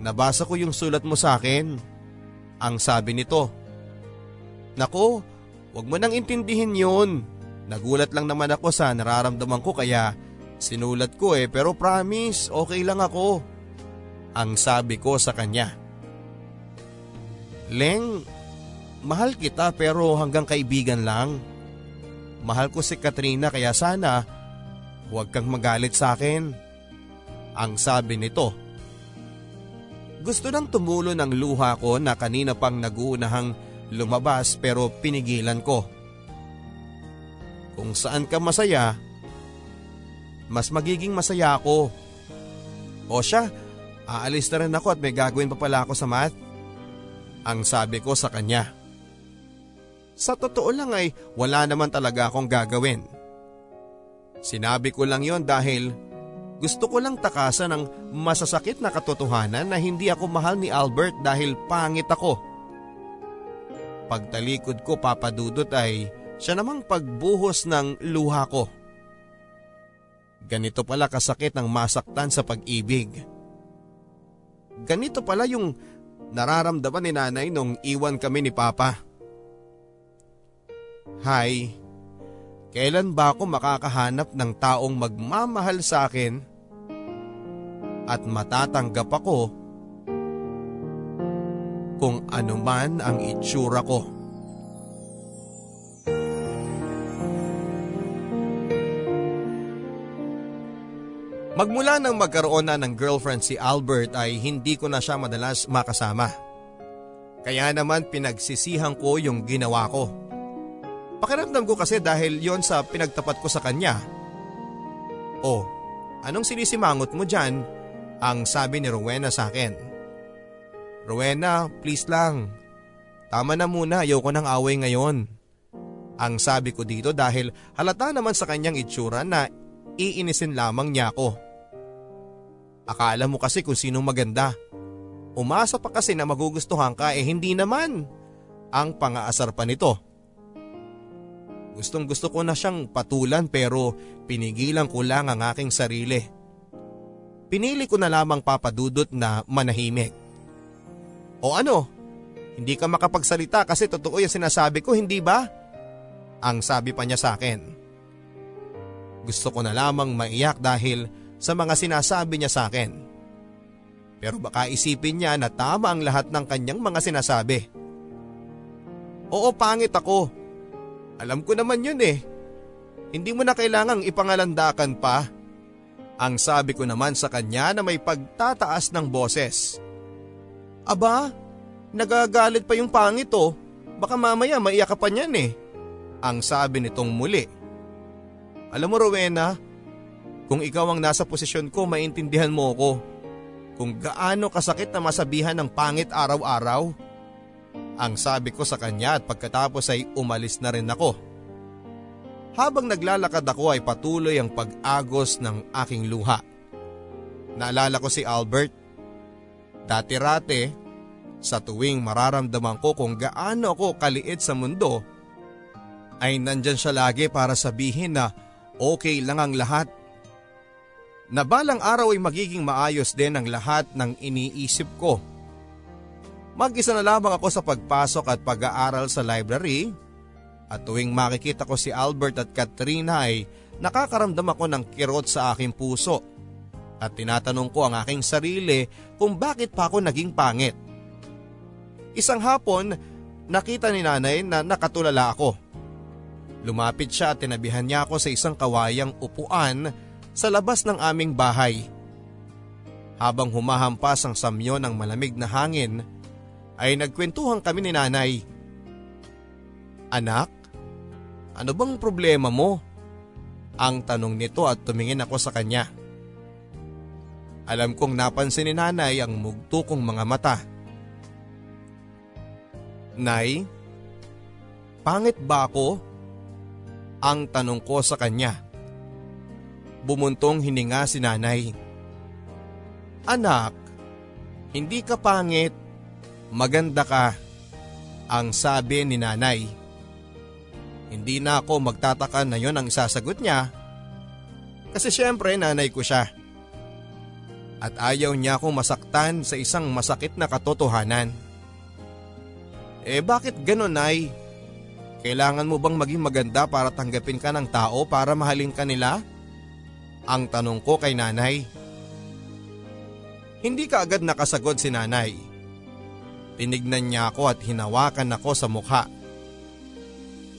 nabasa ko yung sulat mo sa akin. Ang sabi nito. Nako, wag mo nang intindihin yun. Nagulat lang naman ako sa nararamdaman ko kaya sinulat ko eh pero promise okay lang ako. Ang sabi ko sa kanya. Leng, mahal kita pero hanggang kaibigan lang. Mahal ko si Katrina kaya sana huwag kang magalit sa akin. Ang sabi nito. Gusto nang tumulo ng luha ko na kanina pang naguunahang lumabas pero pinigilan ko. Kung saan ka masaya, mas magiging masaya ako. O siya, aalis na rin ako at may gagawin pa pala ako sa math. Ang sabi ko sa kanya. Sa totoo lang ay wala naman talaga akong gagawin. Sinabi ko lang yon dahil gusto ko lang takasan ang masasakit na katotohanan na hindi ako mahal ni Albert dahil pangit ako. Pagtalikod ko papadudot ay siya namang pagbuhos ng luha ko. Ganito pala kasakit ang masaktan sa pag-ibig. Ganito pala yung nararamdaman ni nanay nung iwan kami ni papa. Hay, kailan ba ako makakahanap ng taong magmamahal sa akin at matatanggap ako kung ano man ang itsura ko? Magmula nang magkaroon na ng girlfriend si Albert ay hindi ko na siya madalas makasama. Kaya naman pinagsisihan ko yung ginawa ko. Pakiramdam ko kasi dahil yon sa pinagtapat ko sa kanya. Oh, anong sinisimangot mo dyan? Ang sabi ni Rowena sa akin. Rowena, please lang. Tama na muna, ayoko ng away ngayon. Ang sabi ko dito dahil halata naman sa kanyang itsura na iinisin lamang niya ako. Akala mo kasi kung sinong maganda. Umasa pa kasi na magugustuhan ka eh hindi naman. Ang pangaasar pa nito. Gustong gusto ko na siyang patulan pero pinigilan ko lang ang aking sarili. Pinili ko na lamang papadudot na manahimik. O ano? Hindi ka makapagsalita kasi totoo yung sinasabi ko, hindi ba? Ang sabi pa niya sa akin. Gusto ko na lamang maiyak dahil sa mga sinasabi niya sa akin. Pero baka isipin niya na tama ang lahat ng kanyang mga sinasabi. Oo pangit ako. Alam ko naman yun eh. Hindi mo na kailangang ipangalandakan pa. Ang sabi ko naman sa kanya na may pagtataas ng boses. Aba, nagagalit pa yung pangit oh. Baka mamaya maiyak pa niyan eh. Ang sabi nitong muli. Alam mo Rowena, kung ikaw ang nasa posisyon ko, maintindihan mo ako. Kung gaano kasakit na masabihan ng pangit araw-araw. Ang sabi ko sa kanya at pagkatapos ay umalis na rin ako. Habang naglalakad ako ay patuloy ang pag-agos ng aking luha. Naalala ko si Albert. Dati-rate, sa tuwing mararamdaman ko kung gaano ako kaliit sa mundo, ay nandyan siya lagi para sabihin na okay lang ang lahat na araw ay magiging maayos din ang lahat ng iniisip ko. Mag-isa na lamang ako sa pagpasok at pag-aaral sa library at tuwing makikita ko si Albert at Katrina ay nakakaramdam ako ng kirot sa aking puso at tinatanong ko ang aking sarili kung bakit pa ako naging pangit. Isang hapon, nakita ni nanay na nakatulala ako. Lumapit siya at tinabihan niya ako sa isang kawayang upuan sa labas ng aming bahay. Habang humahampas ang samyo ng malamig na hangin, ay nagkwentuhan kami ni nanay. Anak, ano bang problema mo? Ang tanong nito at tumingin ako sa kanya. Alam kong napansin ni nanay ang mugto kong mga mata. Nay, pangit ba ako? Ang tanong ko sa kanya. Bumuntong hininga si nanay. Anak, hindi ka pangit. Maganda ka. Ang sabi ni nanay. Hindi na ako magtataka na yon ang isasagot niya. Kasi syempre nanay ko siya. At ayaw niya akong masaktan sa isang masakit na katotohanan. Eh bakit ganon ay? Kailangan mo bang maging maganda para tanggapin ka ng tao para mahalin ka nila? Ang tanong ko kay nanay. Hindi ka agad nakasagot si nanay. Tinignan niya ako at hinawakan ako sa mukha.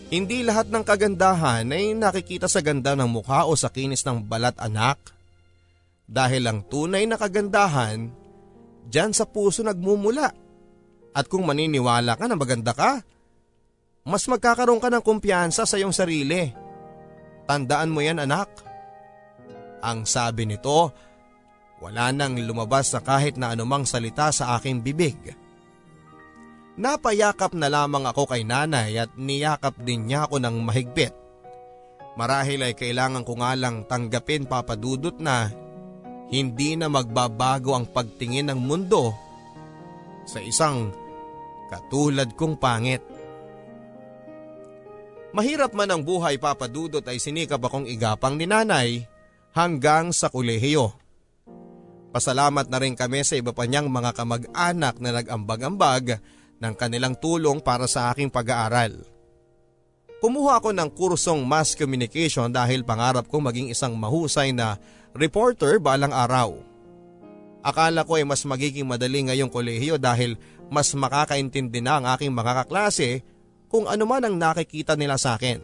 Hindi lahat ng kagandahan ay nakikita sa ganda ng mukha o sa kinis ng balat anak. Dahil ang tunay na kagandahan, dyan sa puso nagmumula. At kung maniniwala ka na maganda ka, mas magkakaroon ka ng kumpiyansa sa iyong sarili. Tandaan mo yan anak. Ang sabi nito, wala nang lumabas na kahit na anumang salita sa aking bibig. Napayakap na lamang ako kay nanay at niyakap din niya ako ng mahigpit. Marahil ay kailangan ko nga lang tanggapin papadudot na hindi na magbabago ang pagtingin ng mundo sa isang katulad kong pangit. Mahirap man ang buhay papadudot ay sinikap akong igapang ni nanay hanggang sa kulehiyo. Pasalamat na rin kami sa iba pa niyang mga kamag-anak na nag-ambag-ambag ng kanilang tulong para sa aking pag-aaral. Kumuha ako ng kursong mass communication dahil pangarap kong maging isang mahusay na reporter balang araw. Akala ko ay mas magiging madali ngayong kolehiyo dahil mas makakaintindi na ang aking mga kaklase kung ano man ang nakikita nila sa akin.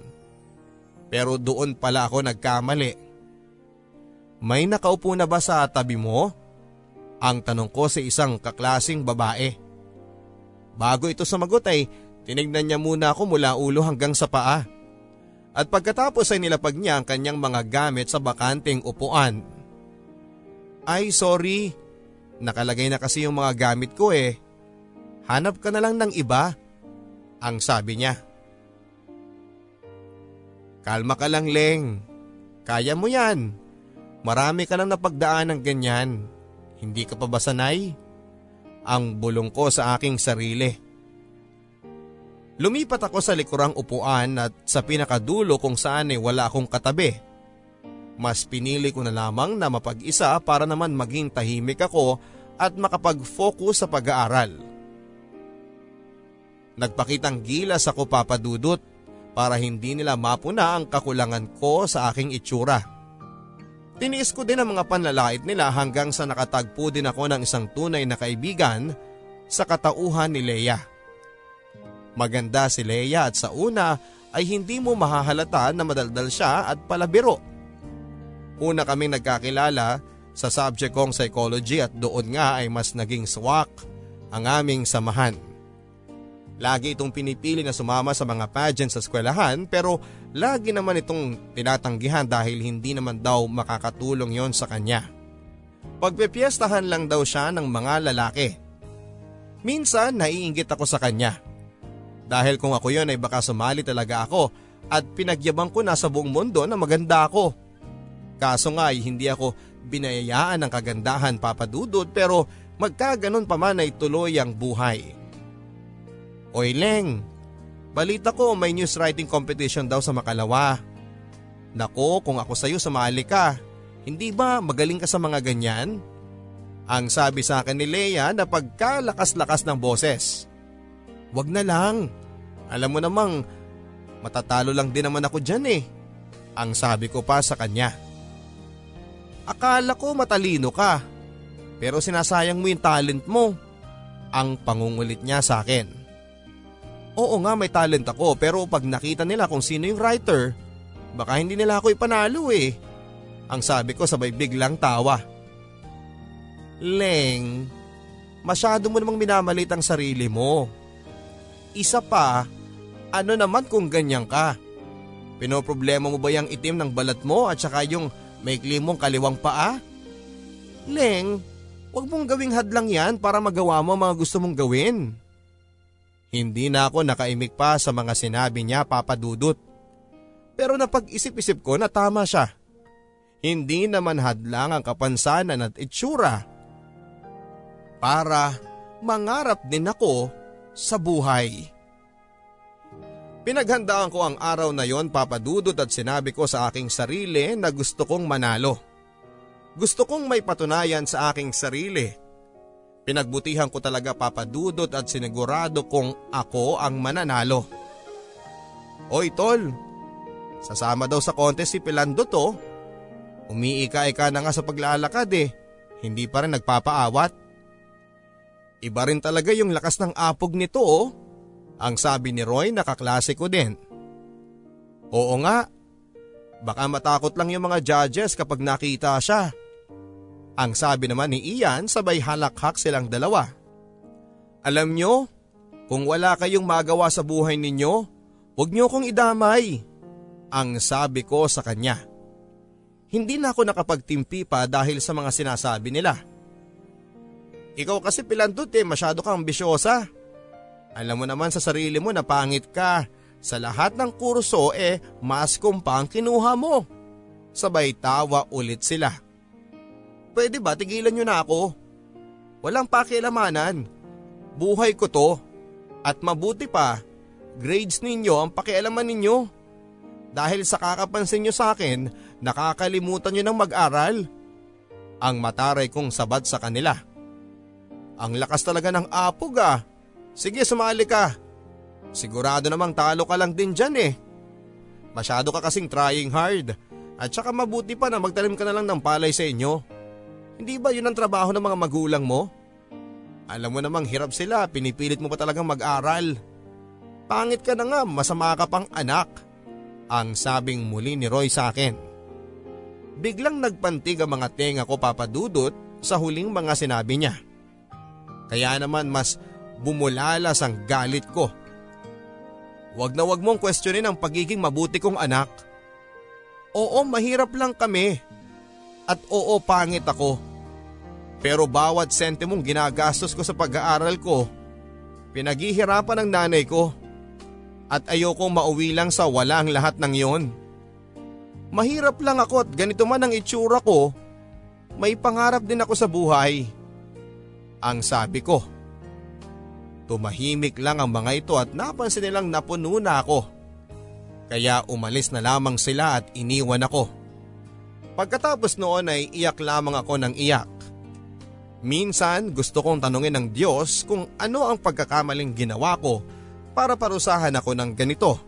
Pero doon pala ako nagkamali. May nakaupo na ba sa tabi mo? Ang tanong ko sa isang kaklasing babae. Bago ito sumagot ay tinignan niya muna ako mula ulo hanggang sa paa. At pagkatapos ay nilapag niya ang kanyang mga gamit sa bakanting upuan. Ay sorry, nakalagay na kasi yung mga gamit ko eh. Hanap ka na lang ng iba ang sabi niya. Kalma ka lang Leng, kaya mo yan. Marami ka nang napagdaan ng ganyan. Hindi ka pa ba sanay? Ang bulong ko sa aking sarili. Lumipat ako sa likurang upuan at sa pinakadulo kung saan ay wala akong katabi. Mas pinili ko na lamang na mapag-isa para naman maging tahimik ako at makapag-focus sa pag-aaral. Nagpakitang gilas ako papadudot para hindi nila mapuna ang kakulangan ko sa aking itsura. Tiniis ko din ang mga panlalait nila hanggang sa nakatagpo din ako ng isang tunay na kaibigan sa katauhan ni Leia. Maganda si Leia at sa una ay hindi mo mahahalata na madaldal siya at palabiro. Una kaming nagkakilala sa subject kong psychology at doon nga ay mas naging swak ang aming samahan. Lagi itong pinipili na sumama sa mga pageant sa eskwelahan pero lagi naman itong tinatanggihan dahil hindi naman daw makakatulong yon sa kanya. Pagpepiestahan lang daw siya ng mga lalaki. Minsan naiingit ako sa kanya. Dahil kung ako yon ay baka sumali talaga ako at pinagyabang ko na sa buong mundo na maganda ako. Kaso nga ay hindi ako binayayaan ng kagandahan papadudod pero magkaganon pa man ay tuloy ang buhay. Oy Leng, balita ko may news writing competition daw sa Makalawa. Nako kung ako sa'yo sumali ka, hindi ba magaling ka sa mga ganyan? Ang sabi sa akin ni Leia na pagkalakas-lakas ng boses. Wag na lang, alam mo namang matatalo lang din naman ako dyan eh. Ang sabi ko pa sa kanya. Akala ko matalino ka, pero sinasayang mo yung talent mo. Ang pangungulit niya sa akin. Oo nga may talent ako pero pag nakita nila kung sino yung writer, baka hindi nila ako ipanalo eh. Ang sabi ko sabay biglang tawa. Leng, masyado mo namang minamalit ang sarili mo. Isa pa, ano naman kung ganyan ka? Pinoproblema mo ba yung itim ng balat mo at saka yung maikli mong kaliwang paa? Leng, wag mong gawing hadlang yan para magawa mo ang mga gusto mong gawin. Hindi na ako nakaimik pa sa mga sinabi niya papadudot. Pero napag-isip-isip ko na tama siya. Hindi naman hadlang ang kapansanan at itsura. Para mangarap din ako sa buhay. Pinaghandaan ko ang araw na yon papadudot at sinabi ko sa aking sarili na gusto kong manalo. Gusto kong may patunayan sa aking sarili. Pinagbutihan ko talaga papadudot at sinigurado kong ako ang mananalo. Oy tol, sasama daw sa contest si Pilando to. Umiika-ika na nga sa paglalakad eh, hindi pa rin nagpapaawat. Iba rin talaga yung lakas ng apog nito oh. Ang sabi ni Roy nakaklase ko din. Oo nga, baka matakot lang yung mga judges kapag nakita siya. Ang sabi naman ni Ian sabay halakhak silang dalawa. Alam nyo, kung wala kayong magawa sa buhay ninyo, huwag nyo kong idamay. Ang sabi ko sa kanya. Hindi na ako nakapagtimpi pa dahil sa mga sinasabi nila. Ikaw kasi pilandot eh, masyado kang ambisyosa. Alam mo naman sa sarili mo na pangit ka. Sa lahat ng kurso eh, mas kumpa ang kinuha mo. Sabay tawa ulit sila. Pwede ba tigilan nyo na ako? Walang pakialamanan. Buhay ko to. At mabuti pa, grades ninyo ang pakialaman ninyo. Dahil sa kakapansin nyo sa akin, nakakalimutan nyo ng mag-aral. Ang mataray kong sabad sa kanila. Ang lakas talaga ng apog ah. Sige sumali ka. Sigurado namang talo ka lang din dyan eh. Masyado ka kasing trying hard. At saka mabuti pa na magtanim ka na lang ng palay sa inyo. Hindi ba yun ang trabaho ng mga magulang mo? Alam mo namang hirap sila, pinipilit mo pa talagang mag-aral. Pangit ka na nga, masama ka pang anak. Ang sabing muli ni Roy sa akin. Biglang nagpantig ang mga tenga ko papadudot sa huling mga sinabi niya. Kaya naman mas bumulalas ang galit ko. Huwag na wag mong questionin ang pagiging mabuti kong anak. Oo, mahirap lang kami. At oo, pangit ako. Pero bawat sentimong ginagastos ko sa pag-aaral ko, pinaghihirapan ng nanay ko. At ayokong mauwi lang sa walang lahat ng yon. Mahirap lang ako at ganito man ang itsura ko, may pangarap din ako sa buhay. Ang sabi ko. Tumahimik lang ang mga ito at napansin nilang napuno na ako. Kaya umalis na lamang sila at iniwan ako. Pagkatapos noon ay iyak lamang ako ng iyak. Minsan gusto kong tanungin ng Diyos kung ano ang pagkakamaling ginawa ko para parusahan ako ng ganito.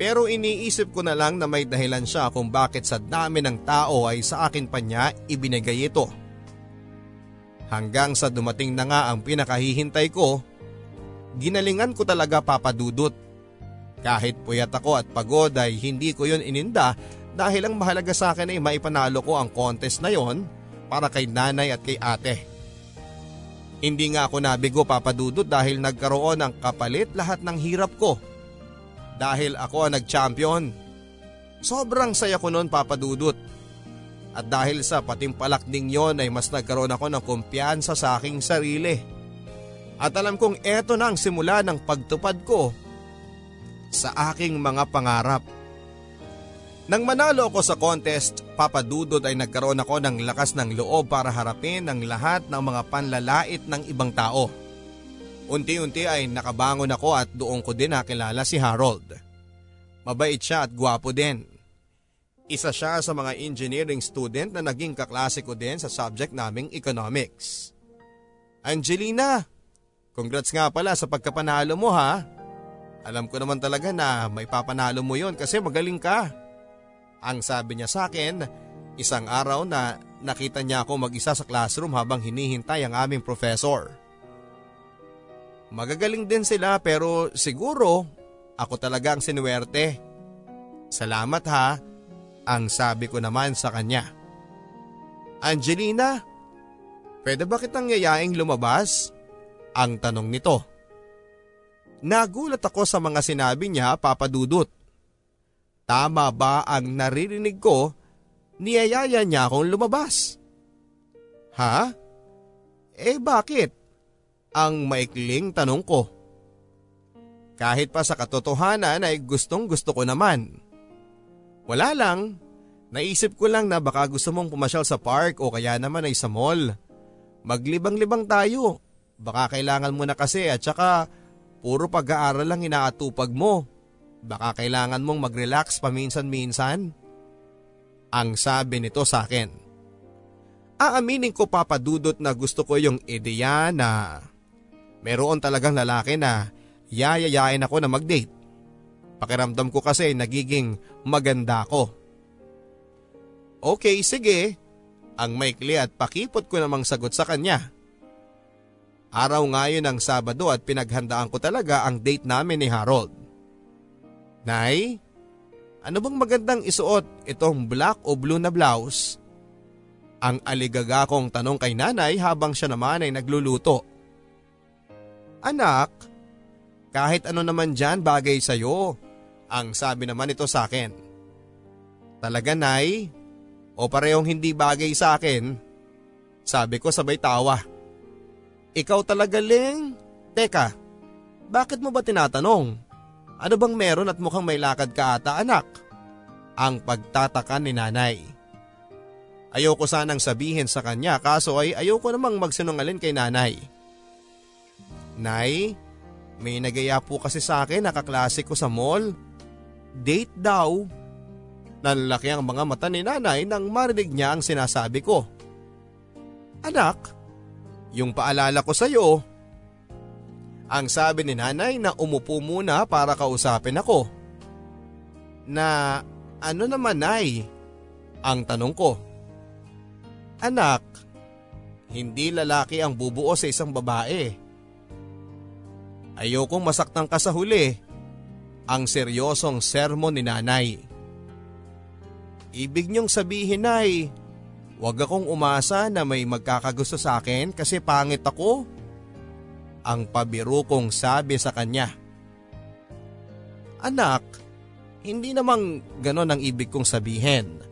Pero iniisip ko na lang na may dahilan siya kung bakit sa dami ng tao ay sa akin pa niya ibinigay ito. Hanggang sa dumating na nga ang pinakahihintay ko, ginalingan ko talaga papadudot. Kahit puyat ako at pagod ay hindi ko yon ininda dahil ang mahalaga sa akin ay maipanalo ko ang contest na yon para kay nanay at kay ate. Hindi nga ako nabigo papadudot dahil nagkaroon ng kapalit lahat ng hirap ko. Dahil ako ang nag-champion. Sobrang saya ko noon papadudot. At dahil sa patimpalak ding yon ay mas nagkaroon ako ng kumpiyansa sa aking sarili. At alam kong eto na ang simula ng pagtupad ko sa aking mga pangarap. Nang manalo ako sa contest, papadudod ay nagkaroon ako ng lakas ng loob para harapin ang lahat ng mga panlalait ng ibang tao. Unti-unti ay nakabangon ako at doon ko din nakilala si Harold. Mabait siya at gwapo din. Isa siya sa mga engineering student na naging kaklase ko din sa subject naming economics. Angelina, congrats nga pala sa pagkapanalo mo ha. Alam ko naman talaga na may papanalo mo yon kasi magaling ka. Ang sabi niya sa akin, isang araw na nakita niya ako mag-isa sa classroom habang hinihintay ang aming professor. Magagaling din sila pero siguro ako talaga ang sinuwerte. Salamat ha, ang sabi ko naman sa kanya. Angelina, pwede ba kitang yayaing lumabas? Ang tanong nito. Nagulat ako sa mga sinabi niya, Papa Dudut. Tama ba ang naririnig ko? Niyayaya niya akong lumabas. Ha? Eh bakit? Ang maikling tanong ko. Kahit pa sa katotohanan ay gustong gusto ko naman. Wala lang, naisip ko lang na baka gusto mong pumasyal sa park o kaya naman ay sa mall. Maglibang-libang tayo. Baka kailangan mo na kasi at saka puro pag-aaral lang inaatupag mo. Baka kailangan mong mag-relax paminsan-minsan. Ang sabi nito sa akin. Aaminin ko papadudot na gusto ko yung ideya na meron talagang lalaki na yayayain ako na mag-date. Pakiramdam ko kasi nagiging maganda ko. Okay, sige. Ang maikli at pakipot ko namang sagot sa kanya. Araw ngayon ng Sabado at pinaghandaan ko talaga ang date namin ni Harold. Nay, ano bang magandang isuot itong black o blue na blouse? Ang aligaga kong tanong kay nanay habang siya naman ay nagluluto. Anak, kahit ano naman dyan bagay sa'yo. Ang sabi naman ito sa akin. Talaga nay? O parehong hindi bagay sa akin? Sabi ko sabay tawa. Ikaw talaga Ling? Teka, bakit mo ba tinatanong? Ano bang meron at mukhang may lakad ka ata anak? Ang pagtataka ni nanay. Ayoko sanang sabihin sa kanya kaso ay ayoko namang magsinungalin kay nanay. Nay, may nagaya po kasi sa akin nakaklase ko sa mall. Date daw. Nanlaki ang mga mata ni nanay nang marinig niya ang sinasabi ko. Anak, yung paalala ko sa iyo. Ang sabi ni nanay na umupo muna para kausapin ako. Na ano naman ay? Ang tanong ko. Anak, hindi lalaki ang bubuo sa isang babae. Ayokong masaktan ka sa huli ang seryosong sermon ni nanay. Ibig niyong sabihin ay, wag akong umasa na may magkakagusto sa akin kasi pangit ako. Ang pabiro kong sabi sa kanya. Anak, hindi namang ganon ang ibig kong sabihin.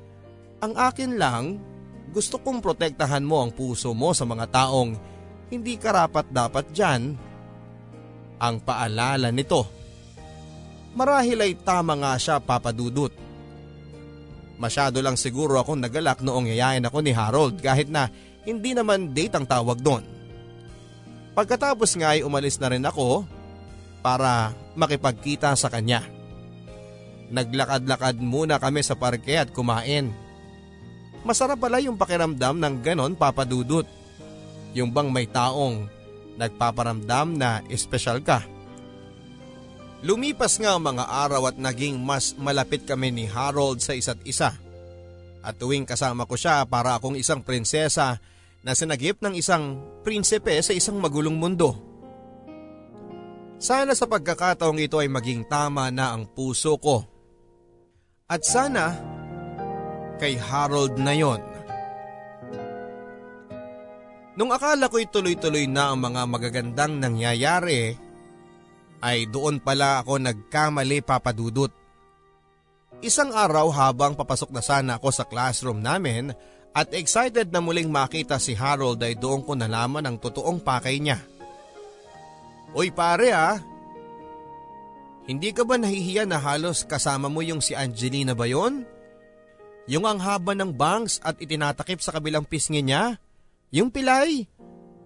Ang akin lang, gusto kong protektahan mo ang puso mo sa mga taong hindi karapat dapat dyan. Ang paalala nito. Marahil ay tama nga siya papadudot. Masyado lang siguro akong nagalak noong yayain ako ni Harold kahit na hindi naman date ang tawag doon. Pagkatapos nga ay umalis na rin ako para makipagkita sa kanya. Naglakad-lakad muna kami sa parke at kumain. Masarap pala yung pakiramdam ng ganon papadudot. Yung bang may taong nagpaparamdam na espesyal ka. Lumipas nga ang mga araw at naging mas malapit kami ni Harold sa isa't isa. At tuwing kasama ko siya para akong isang prinsesa na sinagip ng isang prinsipe sa isang magulong mundo. Sana sa pagkakataong ito ay maging tama na ang puso ko. At sana kay Harold na yon. Nung akala ko'y tuloy-tuloy na ang mga magagandang nangyayari, ay doon pala ako nagkamali papadudot. Isang araw habang papasok na sana ako sa classroom namin at excited na muling makita si Harold ay doon ko nalaman ang totoong pakay niya. Uy pare ah, hindi ka ba nahihiya na halos kasama mo yung si Angelina ba yon? Yung ang haba ng bangs at itinatakip sa kabilang pisngi niya? Yung pilay?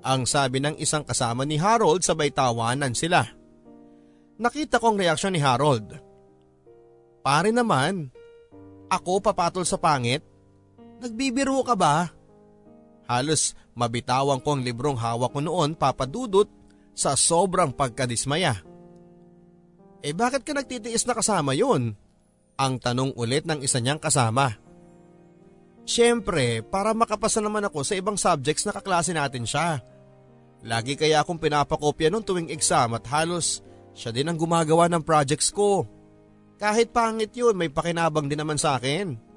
Ang sabi ng isang kasama ni Harold sabay tawanan sila. Nakita ko ang reaksyon ni Harold. Pare naman, ako papatol sa pangit? Nagbibiro ka ba? Halos mabitawan ko ang librong hawak ko noon papadudot sa sobrang pagkadismaya. Eh bakit ka nagtitiis na kasama yun? Ang tanong ulit ng isa niyang kasama. Siyempre, para makapasa naman ako sa ibang subjects na kaklase natin siya. Lagi kaya akong pinapakopya nung tuwing exam at halos siya din ang gumagawa ng projects ko. Kahit pangit yun, may pakinabang din naman sa akin.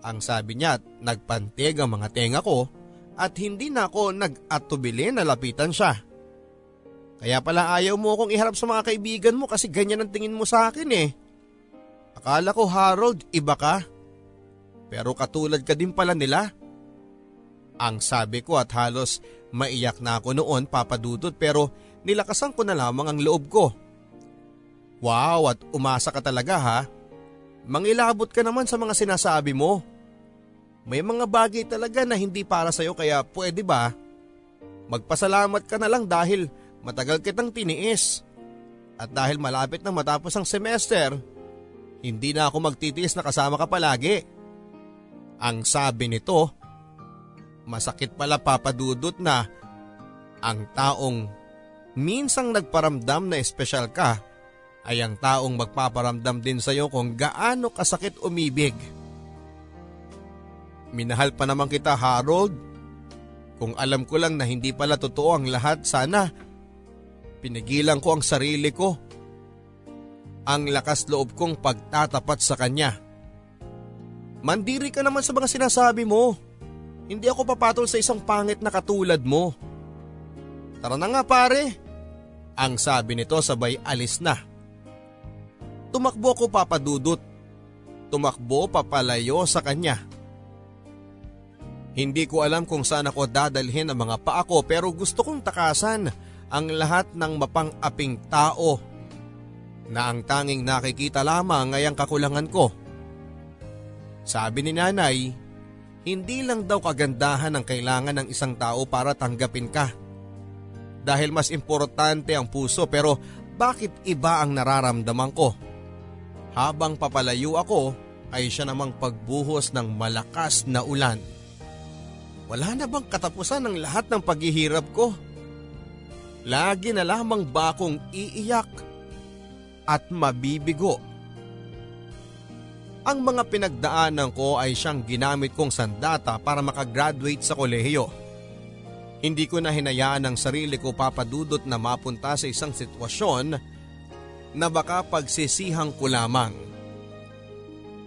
Ang sabi niya at nagpantig ang mga tenga ko at hindi na ako nag-atubili na lapitan siya. Kaya pala ayaw mo akong iharap sa mga kaibigan mo kasi ganyan ang tingin mo sa akin eh. Akala ko Harold, iba ka. Pero katulad ka din pala nila. Ang sabi ko at halos maiyak na ako noon papadudot pero nilakasan ko na lamang ang loob ko. Wow at umasa ka talaga ha. Mangilabot ka naman sa mga sinasabi mo. May mga bagay talaga na hindi para sa'yo kaya pwede ba? Magpasalamat ka na lang dahil matagal kitang tiniis. At dahil malapit na matapos ang semester, hindi na ako magtitiis na kasama ka palagi. Ang sabi nito, masakit pala papadudot na ang taong minsang nagparamdam na espesyal ka ay ang taong magpaparamdam din sa iyo kung gaano kasakit umibig. Minahal pa naman kita Harold. Kung alam ko lang na hindi pala totoo ang lahat sana pinigilan ko ang sarili ko. Ang lakas loob kong pagtatapat sa kanya. Mandiri ka naman sa mga sinasabi mo. Hindi ako papatol sa isang pangit na katulad mo. Tara na nga pare. Ang sabi nito sabay alis na. Tumakbo ko papadudot. Tumakbo papalayo sa kanya. Hindi ko alam kung saan ako dadalhin ang mga paa ko pero gusto kong takasan ang lahat ng mapang-aping tao na ang tanging nakikita lamang ay ang kakulangan ko. Sabi ni nanay, hindi lang daw kagandahan ang kailangan ng isang tao para tanggapin ka. Dahil mas importante ang puso pero bakit iba ang nararamdaman ko? Habang papalayo ako ay siya namang pagbuhos ng malakas na ulan. Wala na bang katapusan ng lahat ng paghihirap ko? Lagi na lamang ba akong iiyak at mabibigo? Ang mga pinagdaanan ko ay siyang ginamit kong sandata para makagraduate sa kolehiyo. Hindi ko na hinayaan ang sarili ko papadudot na mapunta sa isang sitwasyon na baka pagsisihang ko lamang.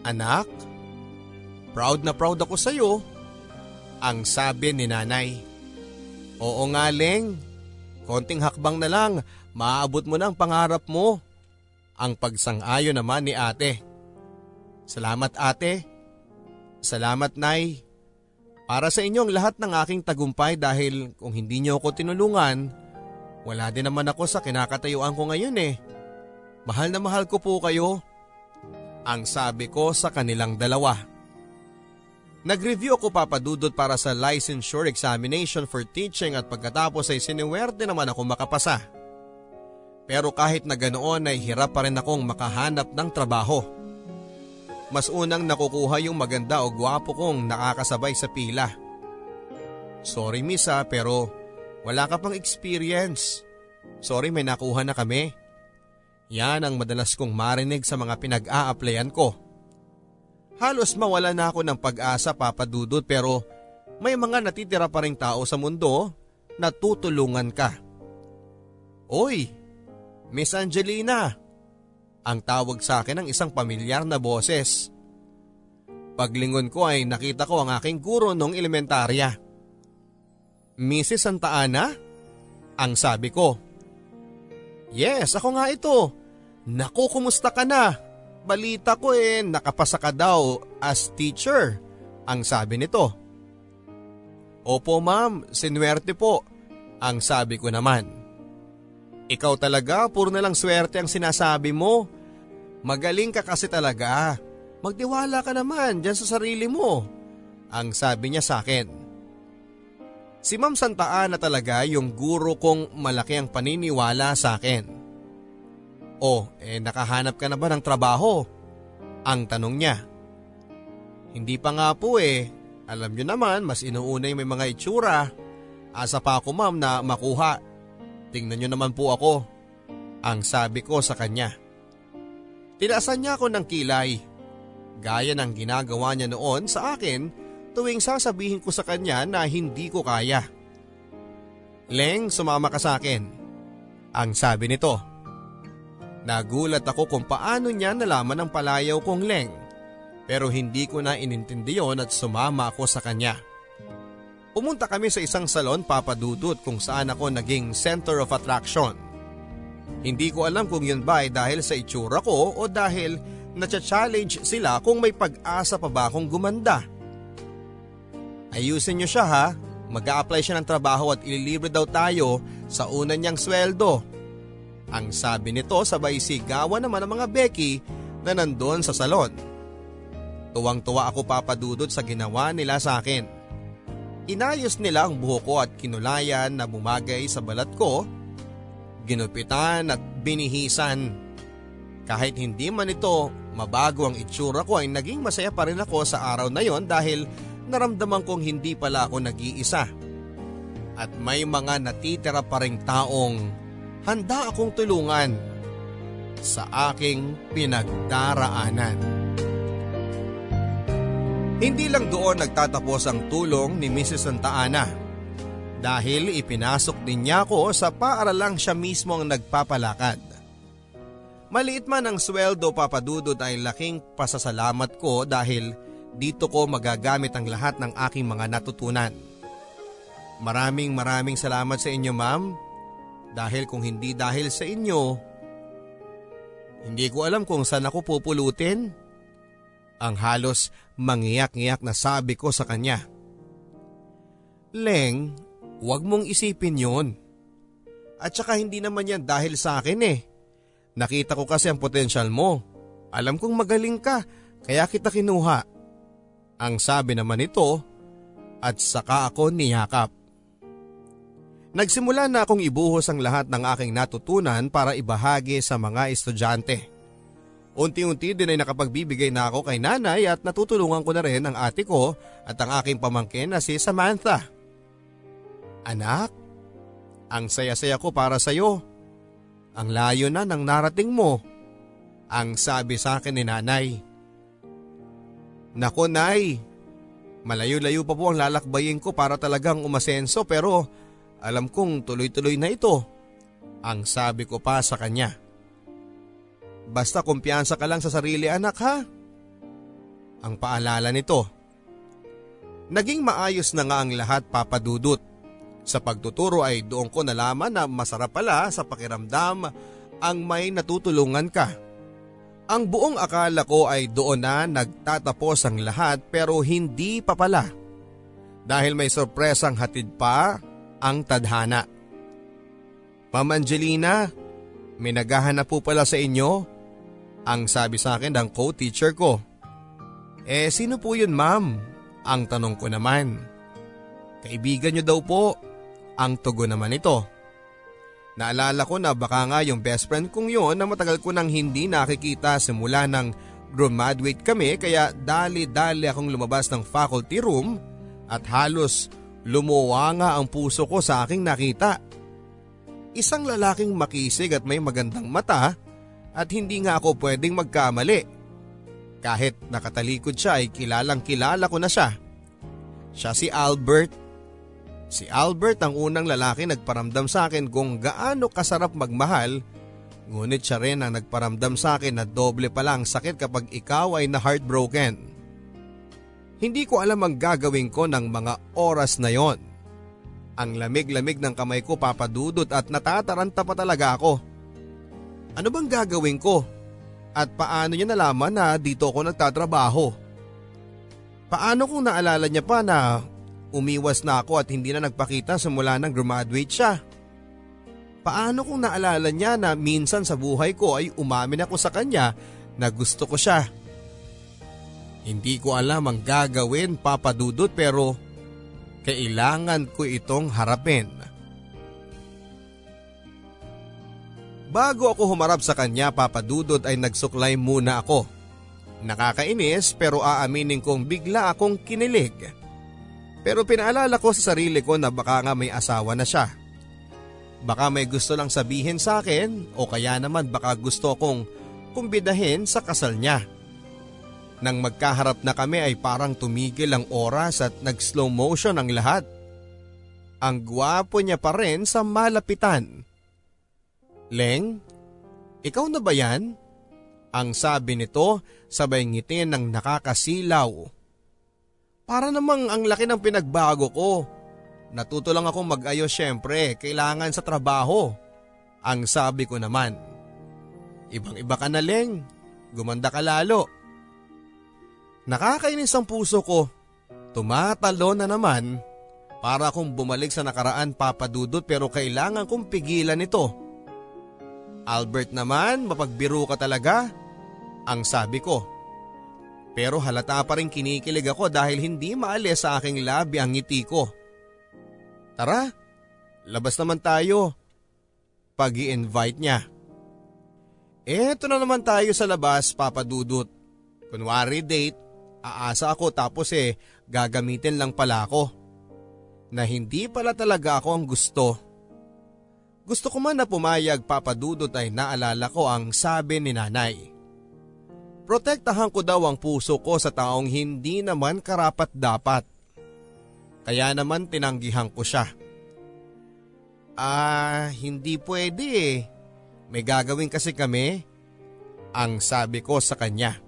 Anak, proud na proud ako sa iyo, ang sabi ni nanay. Oo nga Leng, konting hakbang na lang, maabot mo na ang pangarap mo. Ang pagsang-ayo naman ni ate. Salamat ate. Salamat nay. Para sa inyong lahat ng aking tagumpay dahil kung hindi niyo ako tinulungan, wala din naman ako sa kinakatayuan ko ngayon eh. Mahal na mahal ko po kayo. Ang sabi ko sa kanilang dalawa. Nag-review ako papadudot para sa licensure examination for teaching at pagkatapos ay siniwerte naman ako makapasa. Pero kahit na ganoon ay hirap pa rin akong makahanap ng trabaho. Mas unang nakukuha yung maganda o gwapo kong nakakasabay sa pila. Sorry miss ha, pero wala ka pang experience. Sorry may nakuha na kami. Yan ang madalas kong marinig sa mga pinag-a-applyan ko. Halos mawala na ako ng pag-asa papadudot pero may mga natitira pa rin tao sa mundo na tutulungan ka. Oy, Miss Angelina, ang tawag sa akin ng isang pamilyar na boses. Paglingon ko ay nakita ko ang aking guro nung elementarya. Mrs. Santa Ana? Ang sabi ko. Yes, ako nga ito. Naku, kumusta ka na? Balita ko eh, nakapasa ka daw as teacher. Ang sabi nito. Opo ma'am, sinwerte po. Ang sabi ko naman. Ikaw talaga, puro na lang swerte ang sinasabi mo. Magaling ka kasi talaga. Magtiwala ka naman dyan sa sarili mo. Ang sabi niya sa akin. Si Ma'am Santa Ana talaga yung guro kong malaki ang paniniwala sa akin. O, eh nakahanap ka na ba ng trabaho? Ang tanong niya. Hindi pa nga po eh. Alam niyo naman, mas inuuna yung may mga itsura. Asa pa ako ma'am na makuha. Tingnan niyo naman po ako. Ang sabi ko sa kanya. Tinasan niya ako ng kilay. Gaya ng ginagawa niya noon sa akin tuwing sasabihin ko sa kanya na hindi ko kaya. Leng, sumama ka sa akin. Ang sabi nito. Nagulat ako kung paano niya nalaman ang palayaw kong Leng pero hindi ko na inintindi yon at sumama ako sa kanya. Pumunta kami sa isang salon papadudot kung saan ako naging center of attraction. Hindi ko alam kung yun ba ay dahil sa itsura ko o dahil natcha-challenge sila kung may pag-asa pa ba akong gumanda. Ayusin niyo siya ha, mag apply siya ng trabaho at ililibre daw tayo sa una niyang sweldo. Ang sabi nito sabay sigawan naman ng mga Becky na nandun sa salon. Tuwang-tuwa ako papadudod sa ginawa nila sa akin. Inayos nila ang buhok ko at kinulayan na bumagay sa balat ko, ginupitan at binihisan. Kahit hindi man ito mabago ang itsura ko ay naging masaya pa rin ako sa araw na yon dahil naramdaman kong hindi pala ako nag-iisa. At may mga natitira pa ring taong handa akong tulungan sa aking pinagdaraanan. Hindi lang doon nagtatapos ang tulong ni Mrs. Santa Ana dahil ipinasok din niya ako sa paaralang siya mismo ang nagpapalakad. Maliit man ang sweldo papadudod ay laking pasasalamat ko dahil dito ko magagamit ang lahat ng aking mga natutunan. Maraming maraming salamat sa inyo ma'am dahil kung hindi dahil sa inyo, hindi ko alam kung saan ako pupulutin. Ang halos mangiyak-ngiyak na sabi ko sa kanya. Leng, huwag mong isipin yon. At saka hindi naman yan dahil sa akin eh. Nakita ko kasi ang potensyal mo. Alam kong magaling ka, kaya kita kinuha. Ang sabi naman nito at saka ako niyakap. Nagsimula na akong ibuhos ang lahat ng aking natutunan para ibahagi sa mga estudyante. Unti-unti din ay nakapagbibigay na ako kay nanay at natutulungan ko na rin ang ate ko at ang aking pamangkin na si Samantha. Anak, ang saya-saya ko para sa iyo. Ang layo na ng narating mo. Ang sabi sa akin ni nanay. Nako nay, malayo-layo pa po ang lalakbayin ko para talagang umasenso pero alam kong tuloy-tuloy na ito. Ang sabi ko pa sa kanya. Basta kumpiyansa ka lang sa sarili anak ha. Ang paalala nito. Naging maayos na nga ang lahat papadudot. Sa pagtuturo ay doon ko nalaman na masarap pala sa pakiramdam ang may natutulungan ka. Ang buong akala ko ay doon na nagtatapos ang lahat pero hindi pa pala. Dahil may sorpresang hatid pa ang tadhana. Ma'am Angelina, may naghahanap po pala sa inyo ang sabi sa akin ng co-teacher ko. Eh sino po yun ma'am? Ang tanong ko naman. Kaibigan niyo daw po. Ang tugo naman ito. Naalala ko na baka nga yung best friend kong yon na matagal ko nang hindi nakikita simula nang graduate kami kaya dali-dali akong lumabas ng faculty room at halos lumuwa nga ang puso ko sa aking nakita. Isang lalaking makisig at may magandang mata at hindi nga ako pwedeng magkamali. Kahit nakatalikod siya ay kilalang kilala ko na siya. Siya si Albert. Si Albert ang unang lalaki nagparamdam sa akin kung gaano kasarap magmahal ngunit siya rin ang nagparamdam sa akin na doble pala ang sakit kapag ikaw ay na heartbroken. Hindi ko alam ang gagawin ko ng mga oras na yon. Ang lamig-lamig ng kamay ko papadudot at natataranta pa talaga ako. Ano bang gagawin ko? At paano niya nalaman na dito ako nagtatrabaho? Paano kung naalala niya pa na umiwas na ako at hindi na nagpakita simula nang graduate siya? Paano kung naalala niya na minsan sa buhay ko ay umamin ako sa kanya na gusto ko siya? Hindi ko alam ang gagawin papadudot pero kailangan ko itong harapin. Bago ako humarap sa kanya papadudod ay nagsuklay muna ako. Nakakainis pero aaminin kong bigla akong kinilig. Pero pinaalala ko sa sarili ko na baka nga may asawa na siya. Baka may gusto lang sabihin sa akin o kaya naman baka gusto kong kumbidahin sa kasal niya. Nang magkaharap na kami ay parang tumigil ang oras at nag slow motion ang lahat. Ang gwapo niya pa rin sa malapitan. Leng, ikaw na ba yan? Ang sabi nito sabay ngiti ng nakakasilaw. Para namang ang laki ng pinagbago ko. Natuto lang akong mag-ayos syempre, kailangan sa trabaho. Ang sabi ko naman. Ibang iba ka na Leng, gumanda ka lalo. Nakakainis ang puso ko. Tumatalo na naman para akong bumalik sa nakaraan papadudot pero kailangan kong pigilan ito. Albert naman, mapagbiro ka talaga. Ang sabi ko. Pero halata pa rin kinikilig ako dahil hindi maalis sa aking labi ang ngiti ko. Tara, labas naman tayo. pag invite niya. Eto na naman tayo sa labas, Papa Dudut. Kunwari date, aasa ako tapos eh gagamitin lang pala ako. Na hindi pala talaga ako ang gusto. Gusto ko man na pumayag papadudot ay naalala ko ang sabi ni nanay. Protektahan ko daw ang puso ko sa taong hindi naman karapat dapat. Kaya naman tinanggihan ko siya. Ah, hindi pwede eh. May gagawin kasi kami. Ang sabi ko sa kanya.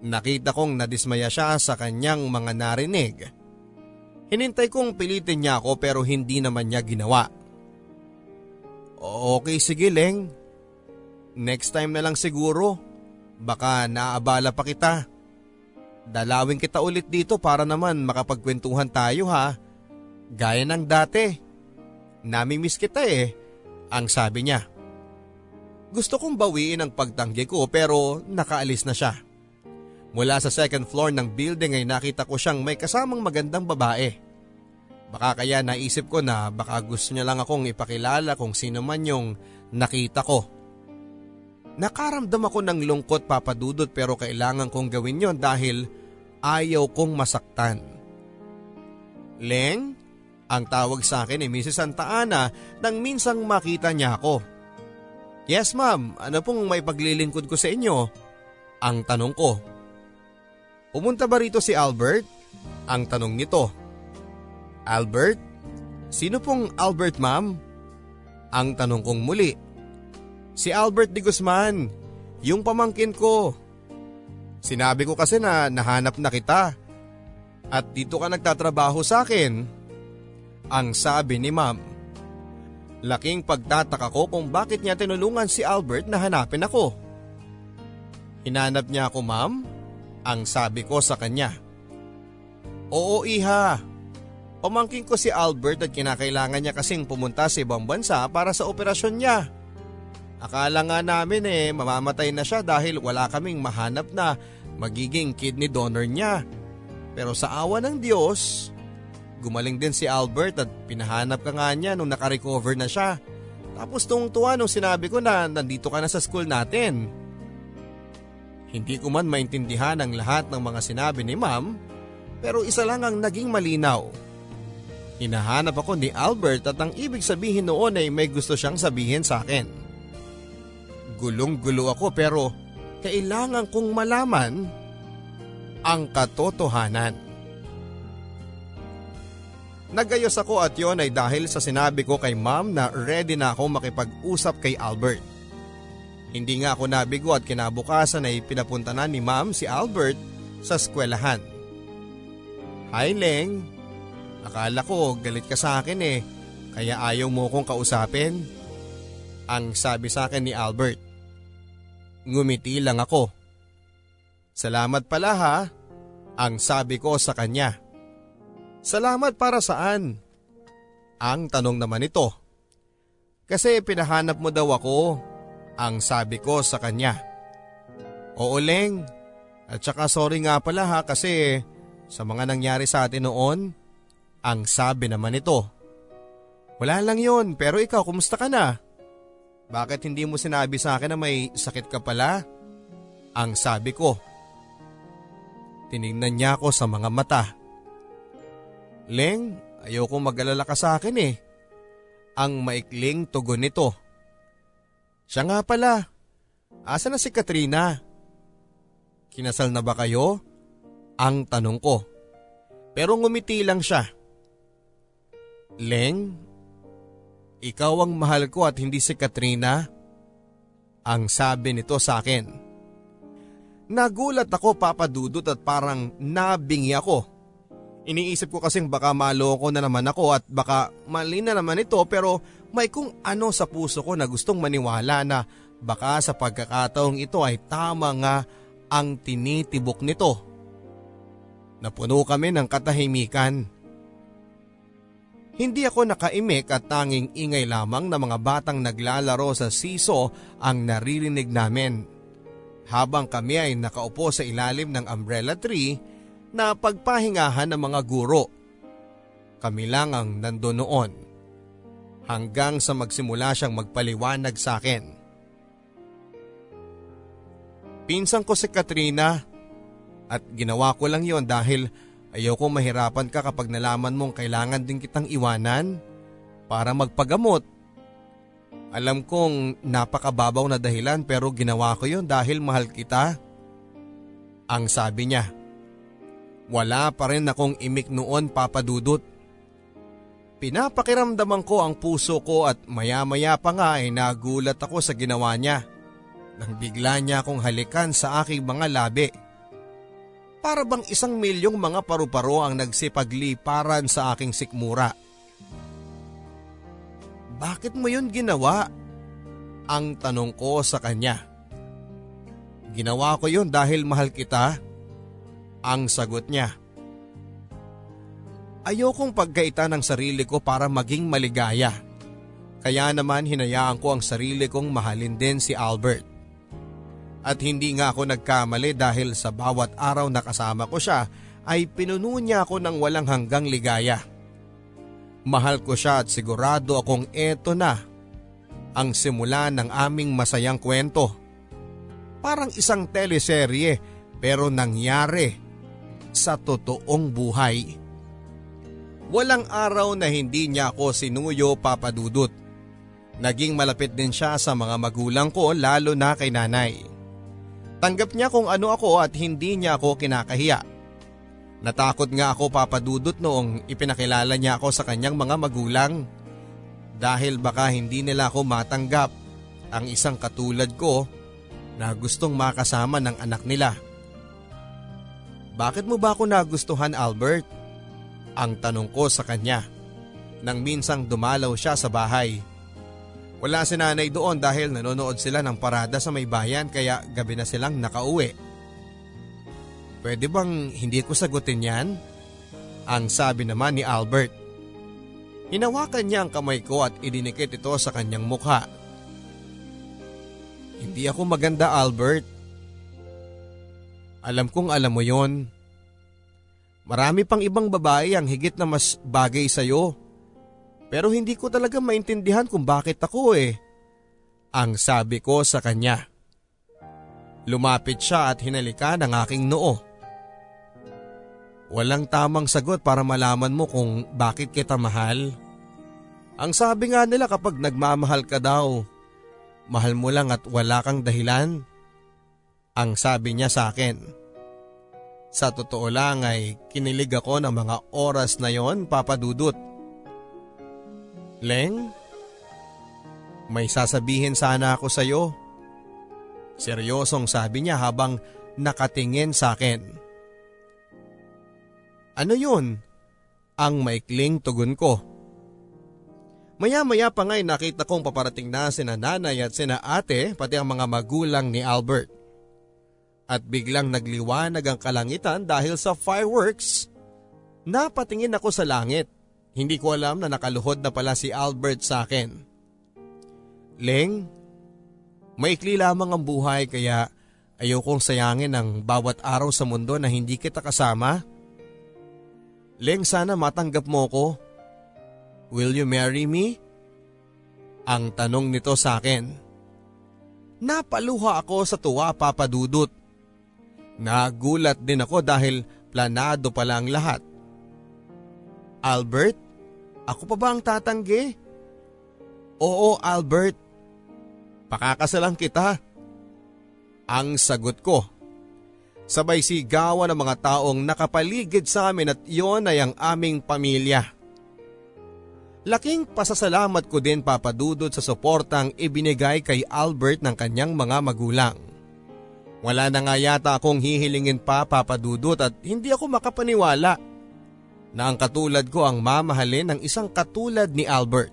Nakita kong nadismaya siya sa kanyang mga narinig. Hinintay kong pilitin niya ako pero hindi naman niya ginawa. Okay sige Leng. Next time na lang siguro. Baka naabala pa kita. Dalawin kita ulit dito para naman makapagkwentuhan tayo ha. Gaya ng dati. Namimiss kita eh, ang sabi niya. Gusto kong bawiin ang pagtanggi ko pero nakaalis na siya. Mula sa second floor ng building ay nakita ko siyang may kasamang magandang babae. Baka kaya naisip ko na baka gusto niya lang akong ipakilala kung sino man yung nakita ko. Nakaramdam ako ng lungkot papadudot pero kailangan kong gawin yon dahil ayaw kong masaktan. Leng, ang tawag sa akin ni Mrs. Santa Ana nang minsang makita niya ako. Yes ma'am, ano pong may paglilingkod ko sa inyo? Ang tanong ko. Pumunta ba rito si Albert? Ang tanong nito. Albert? Sino pong Albert ma'am? Ang tanong kong muli. Si Albert de Guzman, yung pamangkin ko. Sinabi ko kasi na nahanap na kita. At dito ka nagtatrabaho sa akin. Ang sabi ni ma'am. Laking pagtataka ko kung bakit niya tinulungan si Albert na hanapin ako. Hinanap niya ako ma'am? Ang sabi ko sa kanya. Oo iha. Pamangkin ko si Albert at kinakailangan niya kasing pumunta sa ibang bansa para sa operasyon niya. Akala nga namin eh mamamatay na siya dahil wala kaming mahanap na magiging kidney donor niya. Pero sa awa ng Diyos, gumaling din si Albert at pinahanap ka nga niya nung nakarecover na siya. Tapos tung tuwa nung sinabi ko na nandito ka na sa school natin. Hindi ko man maintindihan ang lahat ng mga sinabi ni ma'am, pero isa lang ang naging malinaw. Hinahanap ako ni Albert at ang ibig sabihin noon ay may gusto siyang sabihin sa akin. Gulong-gulo ako pero kailangan kong malaman ang katotohanan. Nagayos ako at yon ay dahil sa sinabi ko kay ma'am na ready na ako makipag-usap kay Albert. Hindi nga ako nabigo at kinabukasan ay pinapunta na ni ma'am si Albert sa eskwelahan. Hi Leng, akala ko galit ka sa akin eh, kaya ayaw mo kong kausapin. Ang sabi sa akin ni Albert. Ngumiti lang ako. Salamat pala ha, ang sabi ko sa kanya. Salamat para saan? Ang tanong naman ito. Kasi pinahanap mo daw ako, ang sabi ko sa kanya. Oo Leng, at saka sorry nga pala ha kasi sa mga nangyari sa atin noon, ang sabi naman ito. Wala lang yon pero ikaw kumusta ka na? Bakit hindi mo sinabi sa akin na may sakit ka pala? Ang sabi ko. Tinignan niya ako sa mga mata. Leng, ayoko mag-alala ka sa akin eh. Ang maikling tugon nito. Siya nga pala. Asa na si Katrina? Kinasal na ba kayo? Ang tanong ko. Pero ngumiti lang siya. Leng, ikaw ang mahal ko at hindi si Katrina? Ang sabi nito sa akin. Nagulat ako papadudot at parang nabingi ako. Iniisip ko kasing baka maloko na naman ako at baka mali na naman ito pero may kung ano sa puso ko na gustong maniwala na baka sa pagkakataong ito ay tama nga ang tinitibok nito. Napuno kami ng katahimikan. Hindi ako nakaimik at tanging ingay lamang na mga batang naglalaro sa siso ang naririnig namin. Habang kami ay nakaupo sa ilalim ng umbrella tree na pagpahingahan ng mga guro. Kami lang ang nando noon. Hanggang sa magsimula siyang magpaliwanag sa akin. Pinsang ko si Katrina at ginawa ko lang yon dahil Ayoko mahirapan ka kapag nalaman mong kailangan din kitang iwanan para magpagamot. Alam kong napakababaw na dahilan pero ginawa ko yon dahil mahal kita. Ang sabi niya. Wala pa rin akong imik noon papadudot. Pinapakiramdaman ko ang puso ko at maya maya pa nga ay nagulat ako sa ginawa niya. Nang bigla niya akong halikan sa aking mga labi. Para bang isang milyong mga paru-paro ang nagsipagliparan sa aking sikmura. Bakit mo yun ginawa? Ang tanong ko sa kanya. Ginawa ko yun dahil mahal kita. Ang sagot niya. Ayokong pagkaitan ng sarili ko para maging maligaya. Kaya naman hinayaan ko ang sarili kong mahalin din si Albert. At hindi nga ako nagkamali dahil sa bawat araw na kasama ko siya ay pinuno niya ako ng walang hanggang ligaya. Mahal ko siya at sigurado akong eto na ang simula ng aming masayang kwento. Parang isang teleserye pero nangyari sa totoong buhay. Walang araw na hindi niya ako sinuyo papadudot. Naging malapit din siya sa mga magulang ko lalo na kay nanay. Tanggap niya kung ano ako at hindi niya ako kinakahiya. Natakot nga ako papadudot noong ipinakilala niya ako sa kanyang mga magulang. Dahil baka hindi nila ako matanggap ang isang katulad ko na gustong makasama ng anak nila. Bakit mo ba ako nagustuhan Albert? Ang tanong ko sa kanya nang minsang dumalaw siya sa bahay. Wala si nanay doon dahil nanonood sila ng parada sa may bayan kaya gabi na silang nakauwi. Pwede bang hindi ko sagutin yan? Ang sabi naman ni Albert. Hinawakan niya ang kamay ko at idinikit ito sa kanyang mukha. Hindi ako maganda Albert. Alam kong alam mo yon. Marami pang ibang babae ang higit na mas bagay sa'yo. Pero hindi ko talaga maintindihan kung bakit ako eh. Ang sabi ko sa kanya. Lumapit siya at hinalika ng aking noo. Walang tamang sagot para malaman mo kung bakit kita mahal. Ang sabi nga nila kapag nagmamahal ka daw, mahal mo lang at wala kang dahilan. Ang sabi niya sa akin. Sa totoo lang ay kinilig ako ng mga oras na yon papadudot. Leng, may sasabihin sana ako sa iyo. Seryosong sabi niya habang nakatingin sa akin. Ano yun? Ang maikling tugon ko. Maya-maya pa nga'y nakita kong paparating na sina nanay at sina ate pati ang mga magulang ni Albert. At biglang nagliwanag ang kalangitan dahil sa fireworks. Napatingin ako sa langit hindi ko alam na nakaluhod na pala si Albert sa akin. Leng, maikli lamang ang buhay kaya ayokong sayangin ang bawat araw sa mundo na hindi kita kasama. Leng, sana matanggap mo ko. Will you marry me? Ang tanong nito sa akin. Napaluha ako sa tuwa papadudot. Nagulat din ako dahil planado pala ang lahat. Albert? Ako pa ba ang tatanggi? Oo, Albert. Pakakasalang kita. Ang sagot ko. Sabay sigawan ng mga taong nakapaligid sa amin at iyon ay ang aming pamilya. Laking pasasalamat ko din papadudod sa suportang ibinigay kay Albert ng kanyang mga magulang. Wala na nga yata akong hihilingin pa papadudot at hindi ako makapaniwala na ang katulad ko ang mamahalin ng isang katulad ni Albert.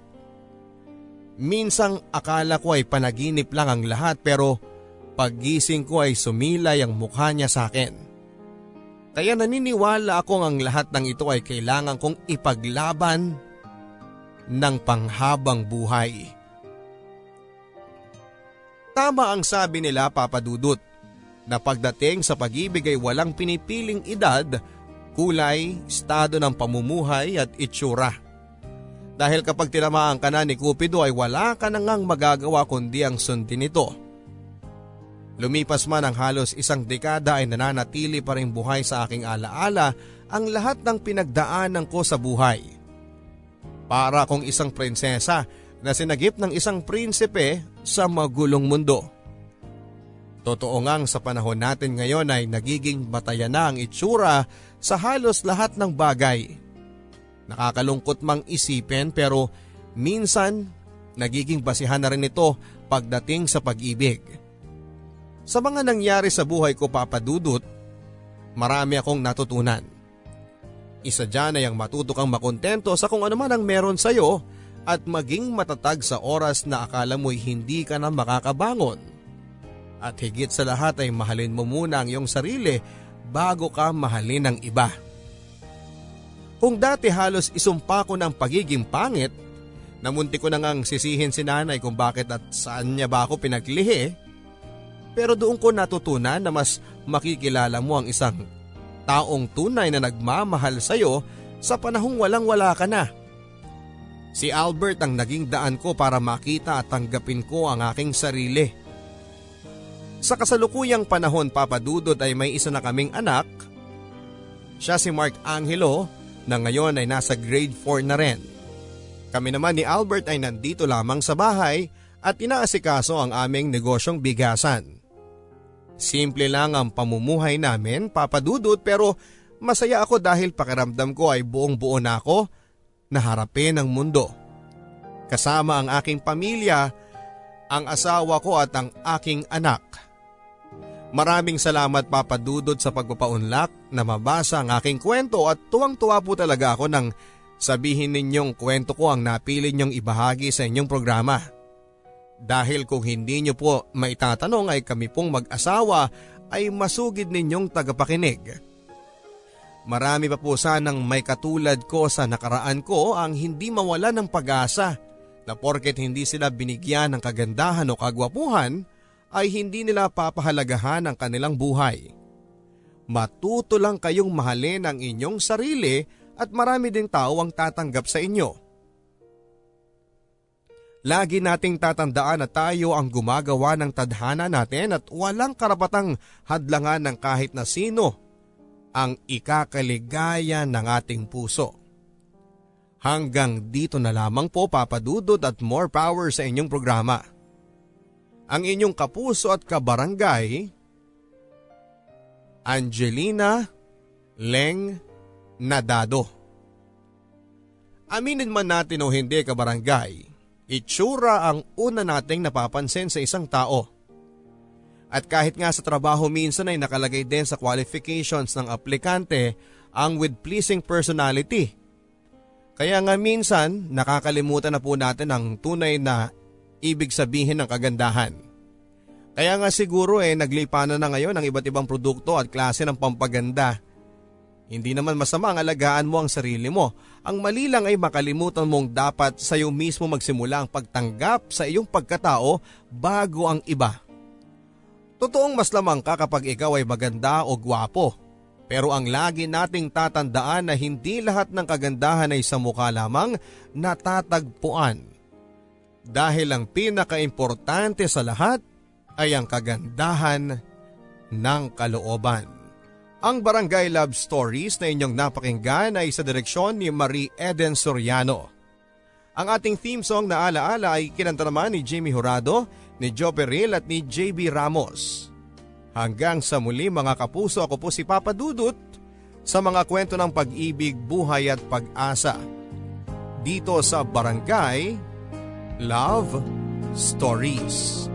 Minsang akala ko ay panaginip lang ang lahat pero paggising ko ay sumilay ang mukha niya sa akin. Kaya naniniwala akong ang lahat ng ito ay kailangan kong ipaglaban ng panghabang buhay. Tama ang sabi nila papadudot na pagdating sa pag-ibig ay walang pinipiling edad, kulay, estado ng pamumuhay at itsura. Dahil kapag tinamaan ka na ni Cupido ay wala ka nang magagawa kundi ang sundin ito. Lumipas man ang halos isang dekada ay nananatili pa rin buhay sa aking alaala ang lahat ng pinagdaanan ko sa buhay. Para akong isang prinsesa na sinagip ng isang prinsipe sa magulong mundo. Totoo ngang sa panahon natin ngayon ay nagiging batayan na ang itsura sa halos lahat ng bagay Nakakalungkot mang isipin pero minsan nagiging basihan na rin ito pagdating sa pag-ibig. Sa mga nangyari sa buhay ko papadudot, marami akong natutunan. Isa dyan ay ang matuto kang makontento sa kung ano man ang meron sa iyo at maging matatag sa oras na akala mo'y hindi ka na makakabangon. At higit sa lahat ay mahalin mo muna ang iyong sarili bago ka mahalin ng iba. Kung dati halos isumpa ko ng pagiging pangit, namunti ko na ngang sisihin si nanay kung bakit at saan niya ba ako pinaglihi. Pero doon ko natutunan na mas makikilala mo ang isang taong tunay na nagmamahal sa iyo sa panahong walang wala ka na. Si Albert ang naging daan ko para makita at tanggapin ko ang aking sarili. Sa kasalukuyang panahon papadudod ay may isa na kaming anak. Siya si Mark Angelo na ngayon ay nasa grade 4 na rin. Kami naman ni Albert ay nandito lamang sa bahay at inaasikaso ang aming negosyong bigasan. Simple lang ang pamumuhay namin papadudot pero masaya ako dahil pakiramdam ko ay buong buo na ako na harapin ang mundo. Kasama ang aking pamilya, ang asawa ko at ang aking anak. Maraming salamat papadudod sa pagpapaunlak na mabasa ang aking kwento at tuwang-tuwa po talaga ako nang sabihin ninyong kwento ko ang napili ninyong ibahagi sa inyong programa. Dahil kung hindi nyo po maitatanong ay kami pong mag-asawa ay masugid ninyong tagapakinig. Marami pa po sanang may katulad ko sa nakaraan ko ang hindi mawala ng pag-asa na porket hindi sila binigyan ng kagandahan o kagwapuhan ay hindi nila papahalagahan ang kanilang buhay. Matuto lang kayong mahalin ang inyong sarili at marami ding tao ang tatanggap sa inyo. Lagi nating tatandaan na tayo ang gumagawa ng tadhana natin at walang karapatang hadlangan ng kahit na sino ang ikakaligaya ng ating puso. Hanggang dito na lamang po papadudod at more power sa inyong programa ang inyong kapuso at kabarangay, Angelina Leng Nadado. Aminin man natin o hindi kabarangay, itsura ang una nating napapansin sa isang tao. At kahit nga sa trabaho minsan ay nakalagay din sa qualifications ng aplikante ang with pleasing personality. Kaya nga minsan nakakalimutan na po natin ang tunay na ibig sabihin ng kagandahan. Kaya nga siguro eh naglipanan na ngayon ang iba't ibang produkto at klase ng pampaganda. Hindi naman masama ang alagaan mo ang sarili mo. Ang mali lang ay makalimutan mong dapat sa iyo mismo magsimula ang pagtanggap sa iyong pagkatao bago ang iba. Totoong mas lamang ka kapag ikaw ay maganda o gwapo. Pero ang lagi nating tatandaan na hindi lahat ng kagandahan ay sa mukha lamang natatagpuan dahil ang pinakaimportante sa lahat ay ang kagandahan ng kalooban. Ang Barangay Love Stories na inyong napakinggan ay sa direksyon ni Marie Eden Soriano. Ang ating theme song na alaala ay kinanta naman ni Jimmy Horado, ni Joe Peril at ni JB Ramos. Hanggang sa muli mga kapuso ako po si Papa Dudut sa mga kwento ng pag-ibig, buhay at pag-asa dito sa Barangay Love Stories.